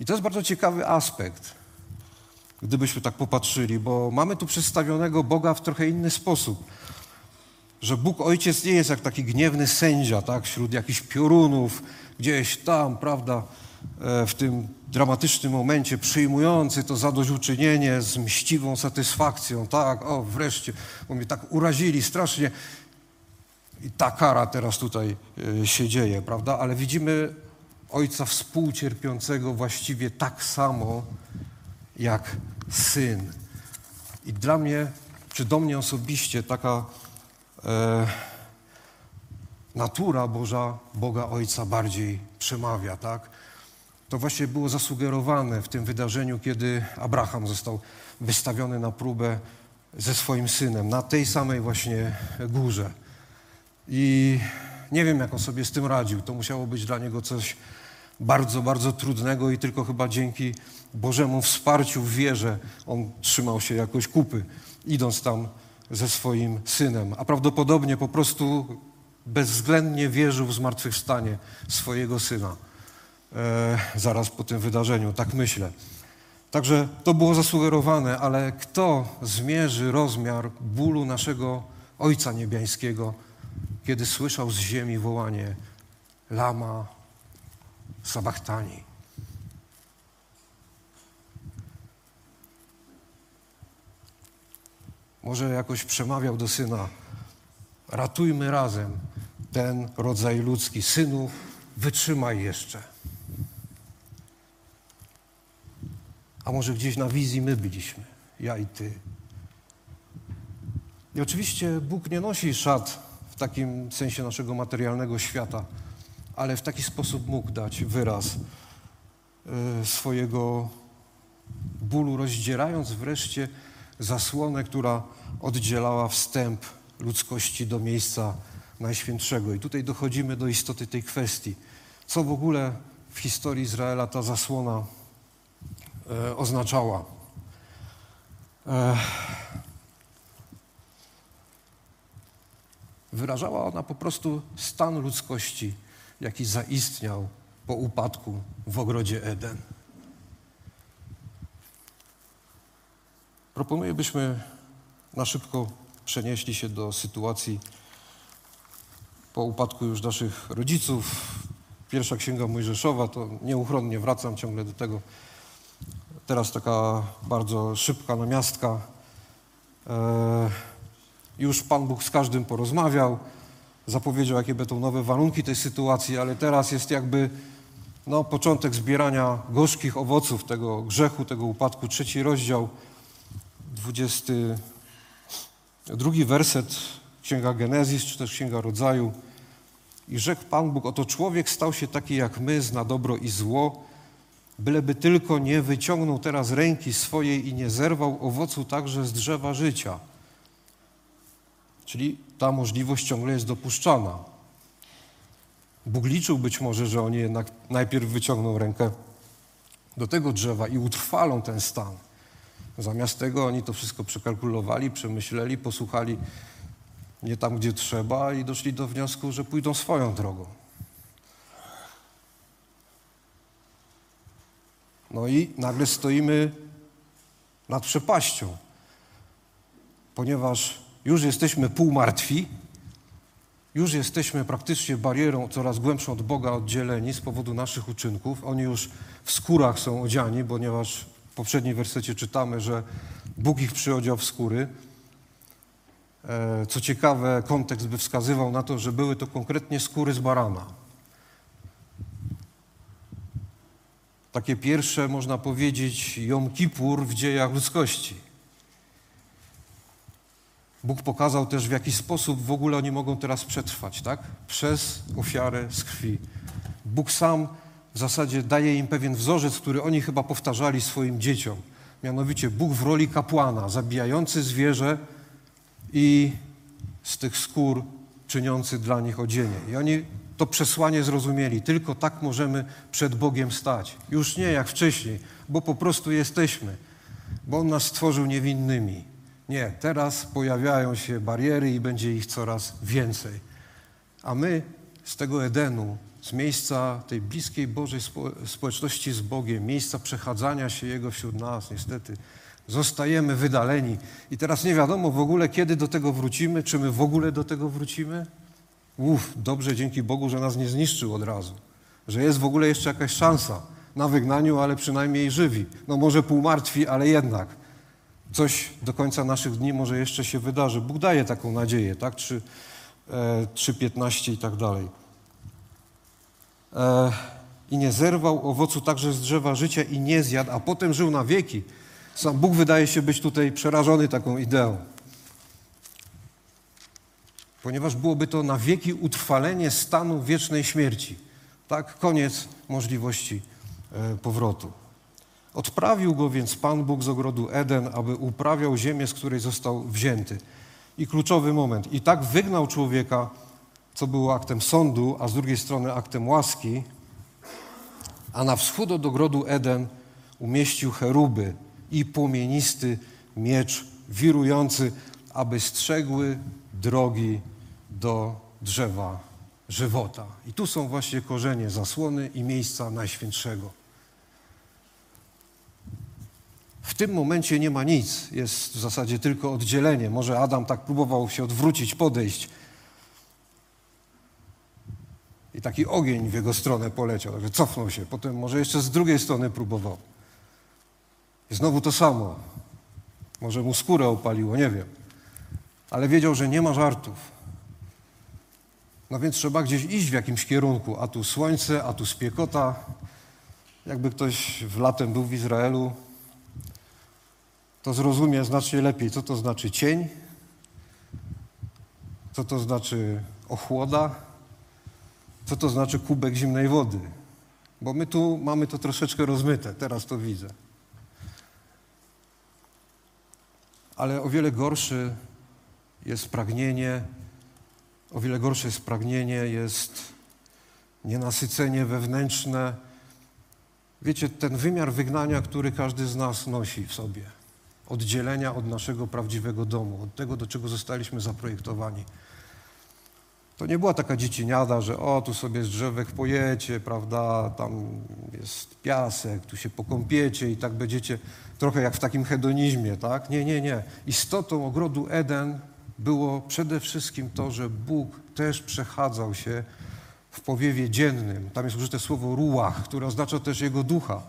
I to jest bardzo ciekawy aspekt, gdybyśmy tak popatrzyli, bo mamy tu przedstawionego Boga w trochę inny sposób. Że Bóg Ojciec nie jest jak taki gniewny sędzia, tak? Wśród jakichś piorunów, gdzieś tam, prawda, e, w tym dramatycznym momencie przyjmujący to zadośćuczynienie z mściwą satysfakcją, tak, o wreszcie, bo mnie tak urazili strasznie, i ta kara teraz tutaj e, się dzieje, prawda? Ale widzimy ojca współcierpiącego właściwie tak samo jak syn. I dla mnie, czy do mnie osobiście, taka e, natura Boża, Boga Ojca bardziej przemawia, tak? To właśnie było zasugerowane w tym wydarzeniu, kiedy Abraham został wystawiony na próbę ze swoim synem, na tej samej właśnie górze. I nie wiem, jak on sobie z tym radził. To musiało być dla niego coś bardzo, bardzo trudnego i tylko chyba dzięki Bożemu wsparciu w wierze on trzymał się jakoś kupy, idąc tam ze swoim synem. A prawdopodobnie po prostu bezwzględnie wierzył w zmartwychwstanie swojego syna. E, zaraz po tym wydarzeniu, tak myślę. Także to było zasugerowane, ale kto zmierzy rozmiar bólu naszego Ojca Niebiańskiego, kiedy słyszał z ziemi wołanie Lama Sabachtani. Może jakoś przemawiał do syna, ratujmy razem ten rodzaj ludzki. Synu, wytrzymaj jeszcze. A może gdzieś na wizji my byliśmy, ja i ty. I oczywiście Bóg nie nosi szat takim sensie naszego materialnego świata, ale w taki sposób mógł dać wyraz e, swojego bólu, rozdzierając wreszcie zasłonę, która oddzielała wstęp ludzkości do miejsca Najświętszego. I tutaj dochodzimy do istoty tej kwestii. Co w ogóle w historii Izraela ta zasłona e, oznaczała? E, Wyrażała ona po prostu stan ludzkości, jaki zaistniał po upadku w ogrodzie Eden. Proponuję, byśmy na szybko przenieśli się do sytuacji po upadku już naszych rodziców. Pierwsza księga Mojżeszowa, to nieuchronnie wracam ciągle do tego. Teraz taka bardzo szybka namiastka. E, już Pan Bóg z każdym porozmawiał, zapowiedział, jakie będą nowe warunki tej sytuacji, ale teraz jest jakby no, początek zbierania gorzkich owoców tego grzechu, tego upadku. Trzeci rozdział, dwudziesty drugi werset Księga Genezis, czy też Księga Rodzaju. I rzekł Pan Bóg, oto człowiek stał się taki jak my, zna dobro i zło, byleby tylko nie wyciągnął teraz ręki swojej i nie zerwał owocu także z drzewa życia. Czyli ta możliwość ciągle jest dopuszczana. Bóg liczył być może, że oni jednak najpierw wyciągną rękę do tego drzewa i utrwalą ten stan. Zamiast tego oni to wszystko przekalkulowali, przemyśleli, posłuchali nie tam, gdzie trzeba i doszli do wniosku, że pójdą swoją drogą. No i nagle stoimy nad przepaścią, ponieważ już jesteśmy półmartwi, już jesteśmy praktycznie barierą coraz głębszą od Boga oddzieleni z powodu naszych uczynków. Oni już w skórach są odziani, ponieważ w poprzednim wersecie czytamy, że Bóg ich przyodział w skóry. E, co ciekawe, kontekst by wskazywał na to, że były to konkretnie skóry z barana. Takie pierwsze, można powiedzieć, Jom Kippur w dziejach ludzkości. Bóg pokazał też, w jaki sposób w ogóle oni mogą teraz przetrwać, tak? Przez ofiarę z krwi. Bóg sam w zasadzie daje im pewien wzorzec, który oni chyba powtarzali swoim dzieciom. Mianowicie Bóg w roli kapłana, zabijający zwierzę i z tych skór czyniący dla nich odzienie. I oni to przesłanie zrozumieli. Tylko tak możemy przed Bogiem stać. Już nie jak wcześniej, bo po prostu jesteśmy, bo On nas stworzył niewinnymi. Nie, teraz pojawiają się bariery i będzie ich coraz więcej. A my z tego Edenu, z miejsca tej bliskiej Bożej społeczności z Bogiem, miejsca przechadzania się Jego wśród nas, niestety, zostajemy wydaleni. I teraz nie wiadomo w ogóle, kiedy do tego wrócimy, czy my w ogóle do tego wrócimy. Uf, dobrze, dzięki Bogu, że nas nie zniszczył od razu. Że jest w ogóle jeszcze jakaś szansa na wygnaniu, ale przynajmniej żywi. No może półmartwi, ale jednak. Coś do końca naszych dni może jeszcze się wydarzy. Bóg daje taką nadzieję, tak? 3, e, 3.15 i tak dalej. E, I nie zerwał owocu także z drzewa życia i nie zjadł, a potem żył na wieki. Sam Bóg wydaje się być tutaj przerażony taką ideą. Ponieważ byłoby to na wieki utrwalenie stanu wiecznej śmierci. Tak, koniec możliwości e, powrotu. Odprawił go więc Pan Bóg z ogrodu Eden, aby uprawiał ziemię, z której został wzięty. I kluczowy moment. I tak wygnał człowieka, co było aktem sądu, a z drugiej strony aktem łaski, a na wschód od ogrodu Eden umieścił cheruby i płomienisty miecz wirujący, aby strzegły drogi do drzewa żywota. I tu są właśnie korzenie zasłony i miejsca Najświętszego. W tym momencie nie ma nic, jest w zasadzie tylko oddzielenie. Może Adam tak próbował się odwrócić, podejść. I taki ogień w jego stronę poleciał, także cofnął się. Potem może jeszcze z drugiej strony próbował. I znowu to samo. Może mu skórę opaliło, nie wiem. Ale wiedział, że nie ma żartów. No więc trzeba gdzieś iść w jakimś kierunku. A tu słońce, a tu spiekota. Jakby ktoś w latem był w Izraelu, to zrozumie znacznie lepiej, co to znaczy cień, co to znaczy ochłoda, co to znaczy kubek zimnej wody. Bo my tu mamy to troszeczkę rozmyte, teraz to widzę. Ale o wiele gorsze jest pragnienie, o wiele gorsze jest pragnienie, jest nienasycenie wewnętrzne. Wiecie, ten wymiar wygnania, który każdy z nas nosi w sobie – oddzielenia od naszego prawdziwego domu, od tego, do czego zostaliśmy zaprojektowani. To nie była taka dzieciniada, że o, tu sobie z drzewek pojecie, prawda, tam jest piasek, tu się pokąpiecie i tak będziecie trochę jak w takim hedonizmie, tak? Nie, nie, nie. Istotą ogrodu Eden było przede wszystkim to, że Bóg też przechadzał się w powiewie dziennym. Tam jest użyte słowo ruach, które oznacza też Jego ducha.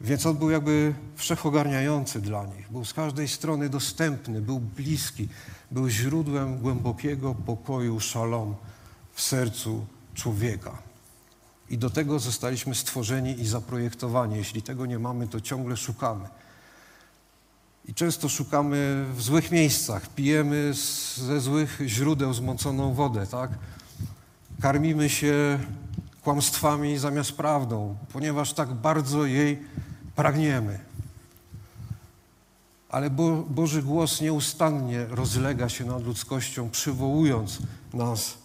Więc on był jakby wszechogarniający dla nich, był z każdej strony dostępny, był bliski, był źródłem głębokiego pokoju, szalom w sercu człowieka. I do tego zostaliśmy stworzeni i zaprojektowani. Jeśli tego nie mamy, to ciągle szukamy. I często szukamy w złych miejscach, pijemy ze złych źródeł zmąconą wodę, tak? Karmimy się kłamstwami zamiast prawdą, ponieważ tak bardzo jej pragniemy. Ale Bo Boży głos nieustannie rozlega się nad ludzkością, przywołując nas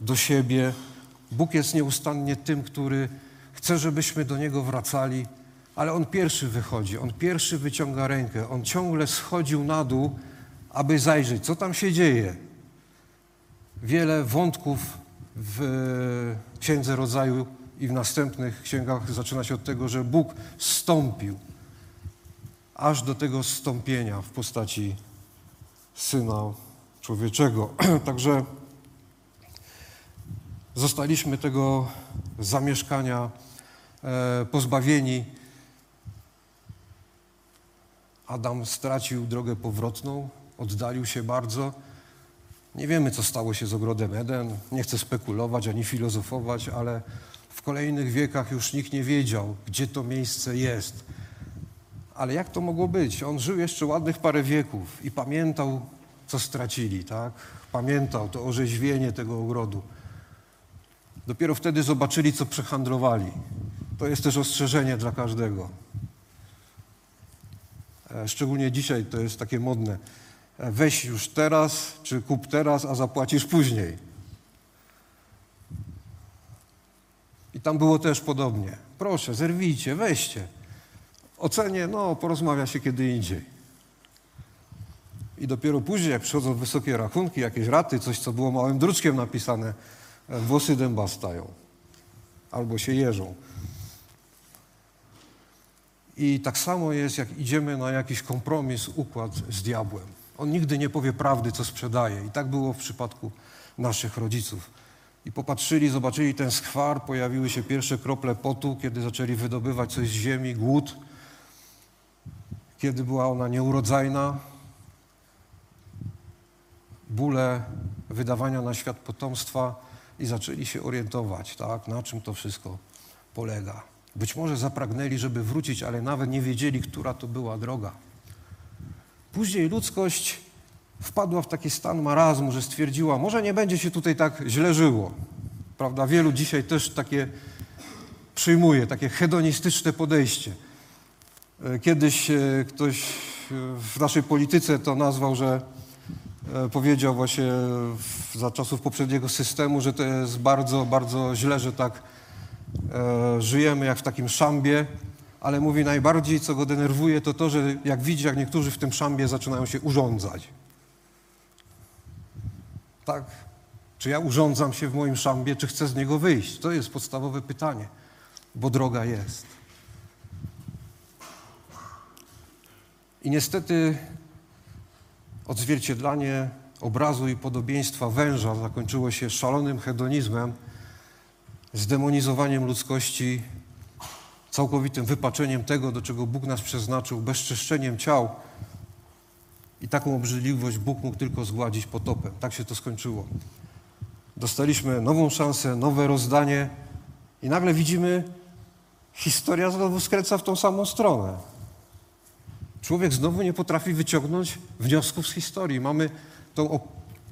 do siebie. Bóg jest nieustannie tym, który chce, żebyśmy do Niego wracali, ale On pierwszy wychodzi, On pierwszy wyciąga rękę, On ciągle schodził na dół, aby zajrzeć, co tam się dzieje. Wiele wątków w Księdze Rodzaju i w następnych księgach zaczyna się od tego, że Bóg stąpił aż do tego stąpienia w postaci Syna Człowieczego. Także zostaliśmy tego zamieszkania e, pozbawieni. Adam stracił drogę powrotną, oddalił się bardzo. Nie wiemy, co stało się z ogrodem Eden. Nie chcę spekulować ani filozofować, ale w kolejnych wiekach już nikt nie wiedział, gdzie to miejsce jest. Ale jak to mogło być? On żył jeszcze ładnych parę wieków i pamiętał, co stracili, tak? Pamiętał to orzeźwienie tego ogrodu. Dopiero wtedy zobaczyli, co przehandlowali. To jest też ostrzeżenie dla każdego. E, szczególnie dzisiaj to jest takie modne. E, weź już teraz, czy kup teraz, a zapłacisz później. I tam było też podobnie. Proszę, zerwijcie, weźcie. Ocenie, no, porozmawia się kiedy indziej. I dopiero później, jak przychodzą wysokie rachunki, jakieś raty, coś, co było małym druczkiem napisane, e, włosy dęba stają. Albo się jeżą. I tak samo jest, jak idziemy na jakiś kompromis, układ z diabłem. On nigdy nie powie prawdy, co sprzedaje. I tak było w przypadku naszych rodziców. I popatrzyli, zobaczyli ten skwar, pojawiły się pierwsze krople potu, kiedy zaczęli wydobywać coś z ziemi, głód, kiedy była ona nieurodzajna, bóle wydawania na świat potomstwa i zaczęli się orientować, tak, na czym to wszystko polega. Być może zapragnęli, żeby wrócić, ale nawet nie wiedzieli, która to była droga. Później ludzkość wpadła w taki stan marazmu, że stwierdziła, może nie będzie się tutaj tak źle żyło. Prawda? Wielu dzisiaj też takie przyjmuje, takie hedonistyczne podejście. E, kiedyś e, ktoś w naszej polityce to nazwał, że e, powiedział właśnie za czasów poprzedniego systemu, że to jest bardzo, bardzo źle, że tak żyjemy jak w takim szambie, ale mówi najbardziej, co go denerwuje, to to, że jak widzi, jak niektórzy w tym szambie zaczynają się urządzać. Tak? Czy ja urządzam się w moim szambie, czy chcę z niego wyjść? To jest podstawowe pytanie, bo droga jest. I niestety odzwierciedlanie obrazu i podobieństwa węża zakończyło się szalonym hedonizmem, zdemonizowaniem ludzkości, całkowitym wypaczeniem tego, do czego Bóg nas przeznaczył, bezczyszczeniem ciał. I taką obrzydliwość Bóg mógł tylko zgładzić potopem. Tak się to skończyło. Dostaliśmy nową szansę, nowe rozdanie i nagle widzimy, historia znowu skręca w tą samą stronę. Człowiek znowu nie potrafi wyciągnąć wniosków z historii. Mamy tą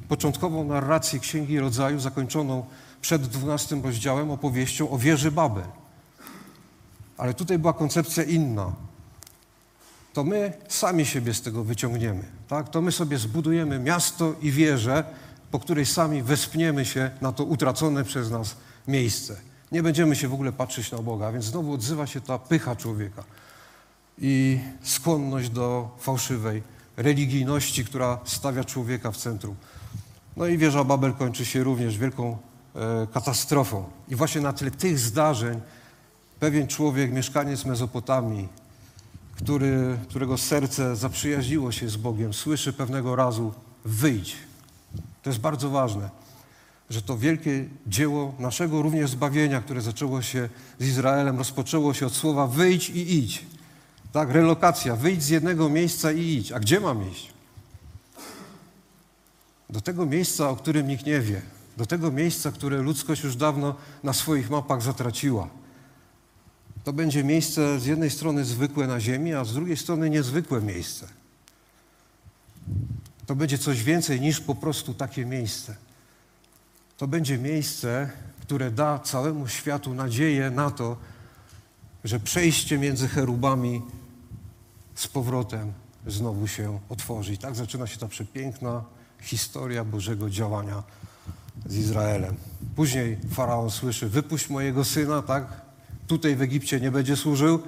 początkową narrację Księgi Rodzaju zakończoną przed 12 rozdziałem opowieścią o wieży Babel. Ale tutaj była koncepcja inna. To my sami siebie z tego wyciągniemy. Tak? To my sobie zbudujemy miasto i wieżę, po której sami wespniemy się na to utracone przez nas miejsce. Nie będziemy się w ogóle patrzeć na Boga, więc znowu odzywa się ta pycha człowieka i skłonność do fałszywej religijności, która stawia człowieka w centrum. No i wieża Babel kończy się również wielką katastrofą. I właśnie na tle tych zdarzeń pewien człowiek, mieszkaniec Mezopotamii, który, którego serce zaprzyjaźniło się z Bogiem, słyszy pewnego razu wyjdź. To jest bardzo ważne. że to wielkie dzieło naszego również zbawienia, które zaczęło się z Izraelem, rozpoczęło się od słowa wyjdź i idź. Tak, relokacja, wyjdź z jednego miejsca i idź. A gdzie mam iść? Do tego miejsca, o którym nikt nie wie. Do tego miejsca, które ludzkość już dawno na swoich mapach zatraciła. To będzie miejsce z jednej strony zwykłe na ziemi, a z drugiej strony niezwykłe miejsce. To będzie coś więcej niż po prostu takie miejsce. To będzie miejsce, które da całemu światu nadzieję na to, że przejście między cherubami z powrotem znowu się otworzy. I tak zaczyna się ta przepiękna historia Bożego działania z Izraelem. Później faraon słyszy: Wypuść mojego syna, tak? Tutaj w Egipcie nie będzie służył.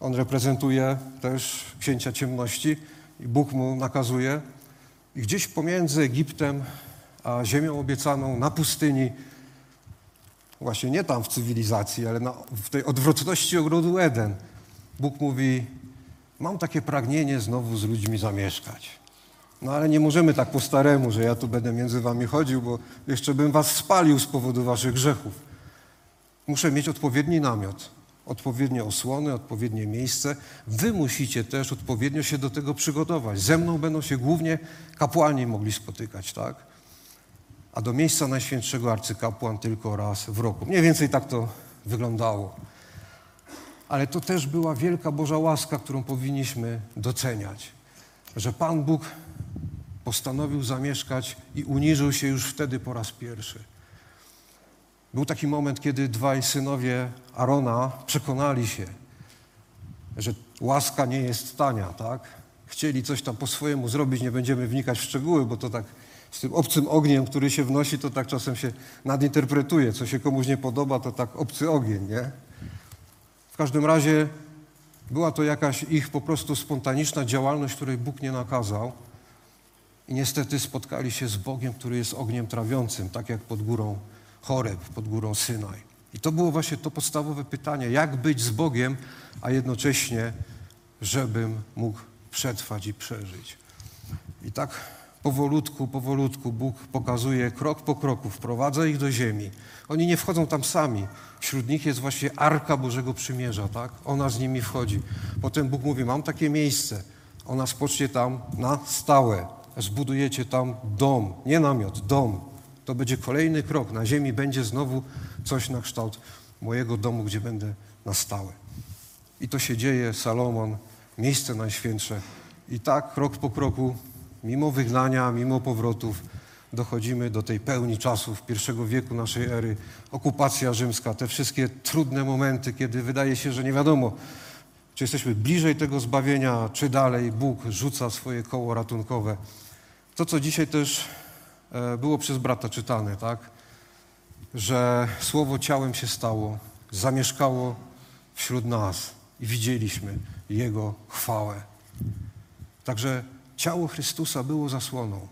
On reprezentuje też księcia ciemności i Bóg mu nakazuje. I gdzieś pomiędzy Egiptem a ziemią obiecaną na pustyni, właśnie nie tam w cywilizacji, ale na, w tej odwrotności ogrodu Eden, Bóg mówi: Mam takie pragnienie znowu z ludźmi zamieszkać. No ale nie możemy tak po staremu, że ja tu będę między wami chodził, bo jeszcze bym was spalił z powodu waszych grzechów. Muszę mieć odpowiedni namiot, odpowiednie osłony, odpowiednie miejsce. Wy musicie też odpowiednio się do tego przygotować. Ze mną będą się głównie kapłani mogli spotykać, tak? A do miejsca Najświętszego arcykapłan tylko raz w roku. Mniej więcej tak to wyglądało. Ale to też była wielka Boża łaska, którą powinniśmy doceniać. Że Pan Bóg postanowił zamieszkać i uniżył się już wtedy po raz pierwszy. Był taki moment, kiedy dwaj synowie Arona przekonali się, że łaska nie jest tania, tak? Chcieli coś tam po swojemu zrobić, nie będziemy wnikać w szczegóły, bo to tak z tym obcym ogniem, który się wnosi, to tak czasem się nadinterpretuje. Co się komuś nie podoba, to tak obcy ogień, nie? W każdym razie była to jakaś ich po prostu spontaniczna działalność, której Bóg nie nakazał. I niestety spotkali się z Bogiem, który jest ogniem trawiącym, tak jak pod górą Choreb, pod górą Synaj. I to było właśnie to podstawowe pytanie, jak być z Bogiem, a jednocześnie, żebym mógł przetrwać i przeżyć. I tak powolutku, powolutku Bóg pokazuje krok po kroku, wprowadza ich do ziemi. Oni nie wchodzą tam sami. Wśród nich jest właśnie Arka Bożego Przymierza, tak? Ona z nimi wchodzi. Potem Bóg mówi, mam takie miejsce. Ona spocznie tam na stałe. Zbudujecie tam dom, nie namiot, dom. To będzie kolejny krok. Na ziemi będzie znowu coś na kształt mojego domu, gdzie będę na stałe. I to się dzieje, Salomon, miejsce najświętsze. I tak krok po kroku, mimo wygnania, mimo powrotów, dochodzimy do tej pełni czasów pierwszego wieku naszej ery, okupacja rzymska, te wszystkie trudne momenty, kiedy wydaje się, że nie wiadomo, czy jesteśmy bliżej tego zbawienia, czy dalej Bóg rzuca swoje koło ratunkowe. To, co dzisiaj też e, było przez brata czytane, tak? Że słowo ciałem się stało, zamieszkało wśród nas i widzieliśmy Jego chwałę. Także ciało Chrystusa było zasłoną.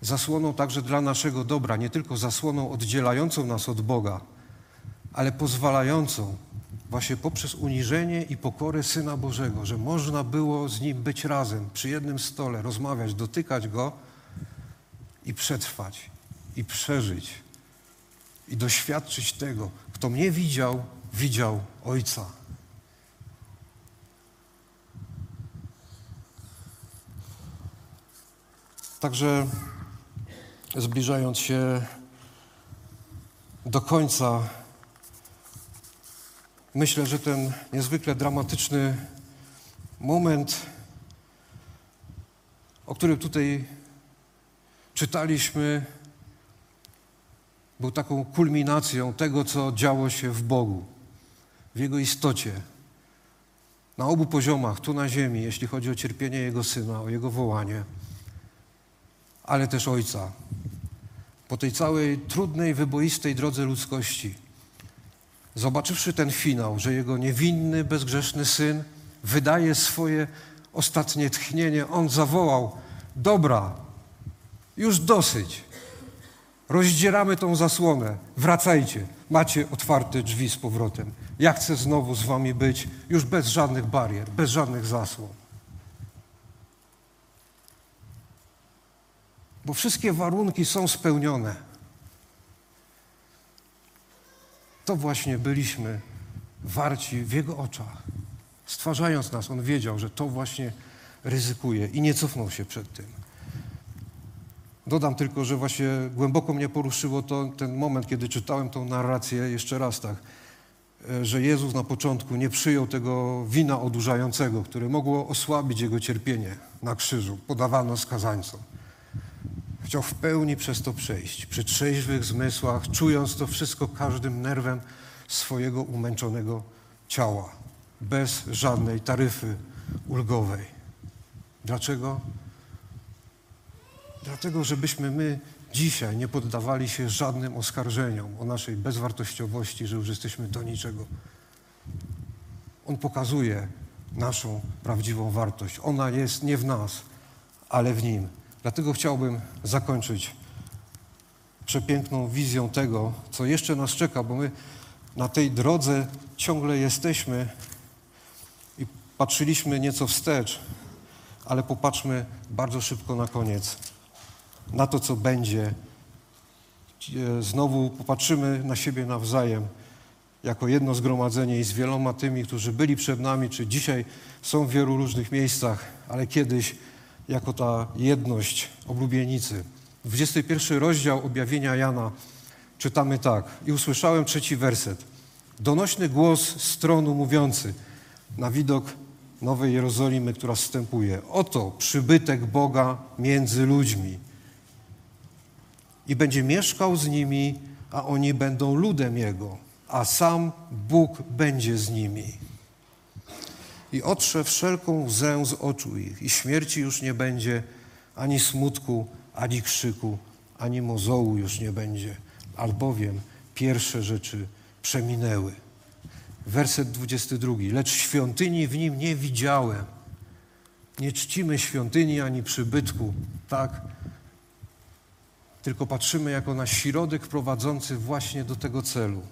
Zasłoną także dla naszego dobra, nie tylko zasłoną oddzielającą nas od Boga, ale pozwalającą właśnie poprzez uniżenie i pokorę Syna Bożego, że można było z Nim być razem, przy jednym stole, rozmawiać, dotykać Go i przetrwać, i przeżyć, i doświadczyć tego. Kto mnie widział, widział Ojca. Także zbliżając się do końca Myślę, że ten niezwykle dramatyczny moment, o którym tutaj czytaliśmy, był taką kulminacją tego, co działo się w Bogu, w Jego istocie, na obu poziomach, tu na ziemi, jeśli chodzi o cierpienie Jego Syna, o Jego wołanie, ale też Ojca. Po tej całej trudnej, wyboistej drodze ludzkości, zobaczywszy ten finał, że jego niewinny, bezgrzeszny syn wydaje swoje ostatnie tchnienie, on zawołał: Dobra, już dosyć. Rozdzieramy tą zasłonę, wracajcie, macie otwarte drzwi z powrotem. Ja chcę znowu z wami być, już bez żadnych barier, bez żadnych zasłon. bo wszystkie warunki są spełnione. To właśnie byliśmy warci w Jego oczach. Stwarzając nas, On wiedział, że to właśnie ryzykuje i nie cofnął się przed tym. Dodam tylko, że właśnie głęboko mnie poruszyło to, ten moment, kiedy czytałem tą narrację jeszcze raz tak, że Jezus na początku nie przyjął tego wina odurzającego, które mogło osłabić Jego cierpienie na krzyżu, podawano skazańcom. Chciał w pełni przez to przejść, przy trzeźwych zmysłach, czując to wszystko każdym nerwem swojego umęczonego ciała, bez żadnej taryfy ulgowej. Dlaczego? Dlatego, żebyśmy my dzisiaj nie poddawali się żadnym oskarżeniom o naszej bezwartościowości, że już jesteśmy do niczego. On pokazuje naszą prawdziwą wartość. Ona jest nie w nas, ale w Nim. Dlatego chciałbym zakończyć przepiękną wizją tego, co jeszcze nas czeka, bo my na tej drodze ciągle jesteśmy i patrzyliśmy nieco wstecz, ale popatrzmy bardzo szybko na koniec, na to, co będzie. Znowu popatrzymy na siebie nawzajem, jako jedno zgromadzenie i z wieloma tymi, którzy byli przed nami, czy dzisiaj są w wielu różnych miejscach, ale kiedyś jako ta jedność oblubienicy. 21 rozdział objawienia Jana czytamy tak. I usłyszałem trzeci werset. Donośny głos z tronu mówiący na widok Nowej Jerozolimy, która wstępuje. Oto przybytek Boga między ludźmi. I będzie mieszkał z nimi, a oni będą ludem Jego, a sam Bóg będzie z nimi i otrze wszelką łzę z oczu ich i śmierci już nie będzie, ani smutku, ani krzyku, ani mozołu już nie będzie, albowiem pierwsze rzeczy przeminęły. Werset 22. Lecz świątyni w nim nie widziałem. Nie czcimy świątyni ani przybytku, tak? Tylko patrzymy jako na środek prowadzący właśnie do tego celu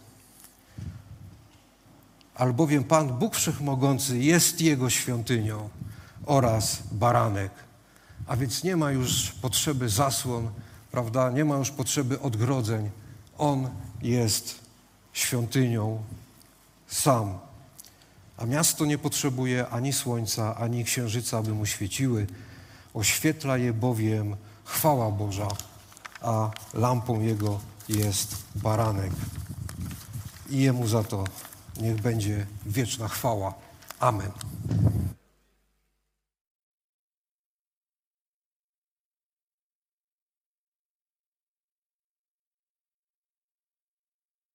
albowiem Pan Bóg Wszechmogący jest Jego świątynią oraz baranek. A więc nie ma już potrzeby zasłon, prawda? Nie ma już potrzeby odgrodzeń. On jest świątynią sam. A miasto nie potrzebuje ani słońca, ani księżyca, aby mu świeciły. Oświetla je bowiem chwała Boża, a lampą jego jest baranek. I jemu za to Niech będzie wieczna chwała. Amen.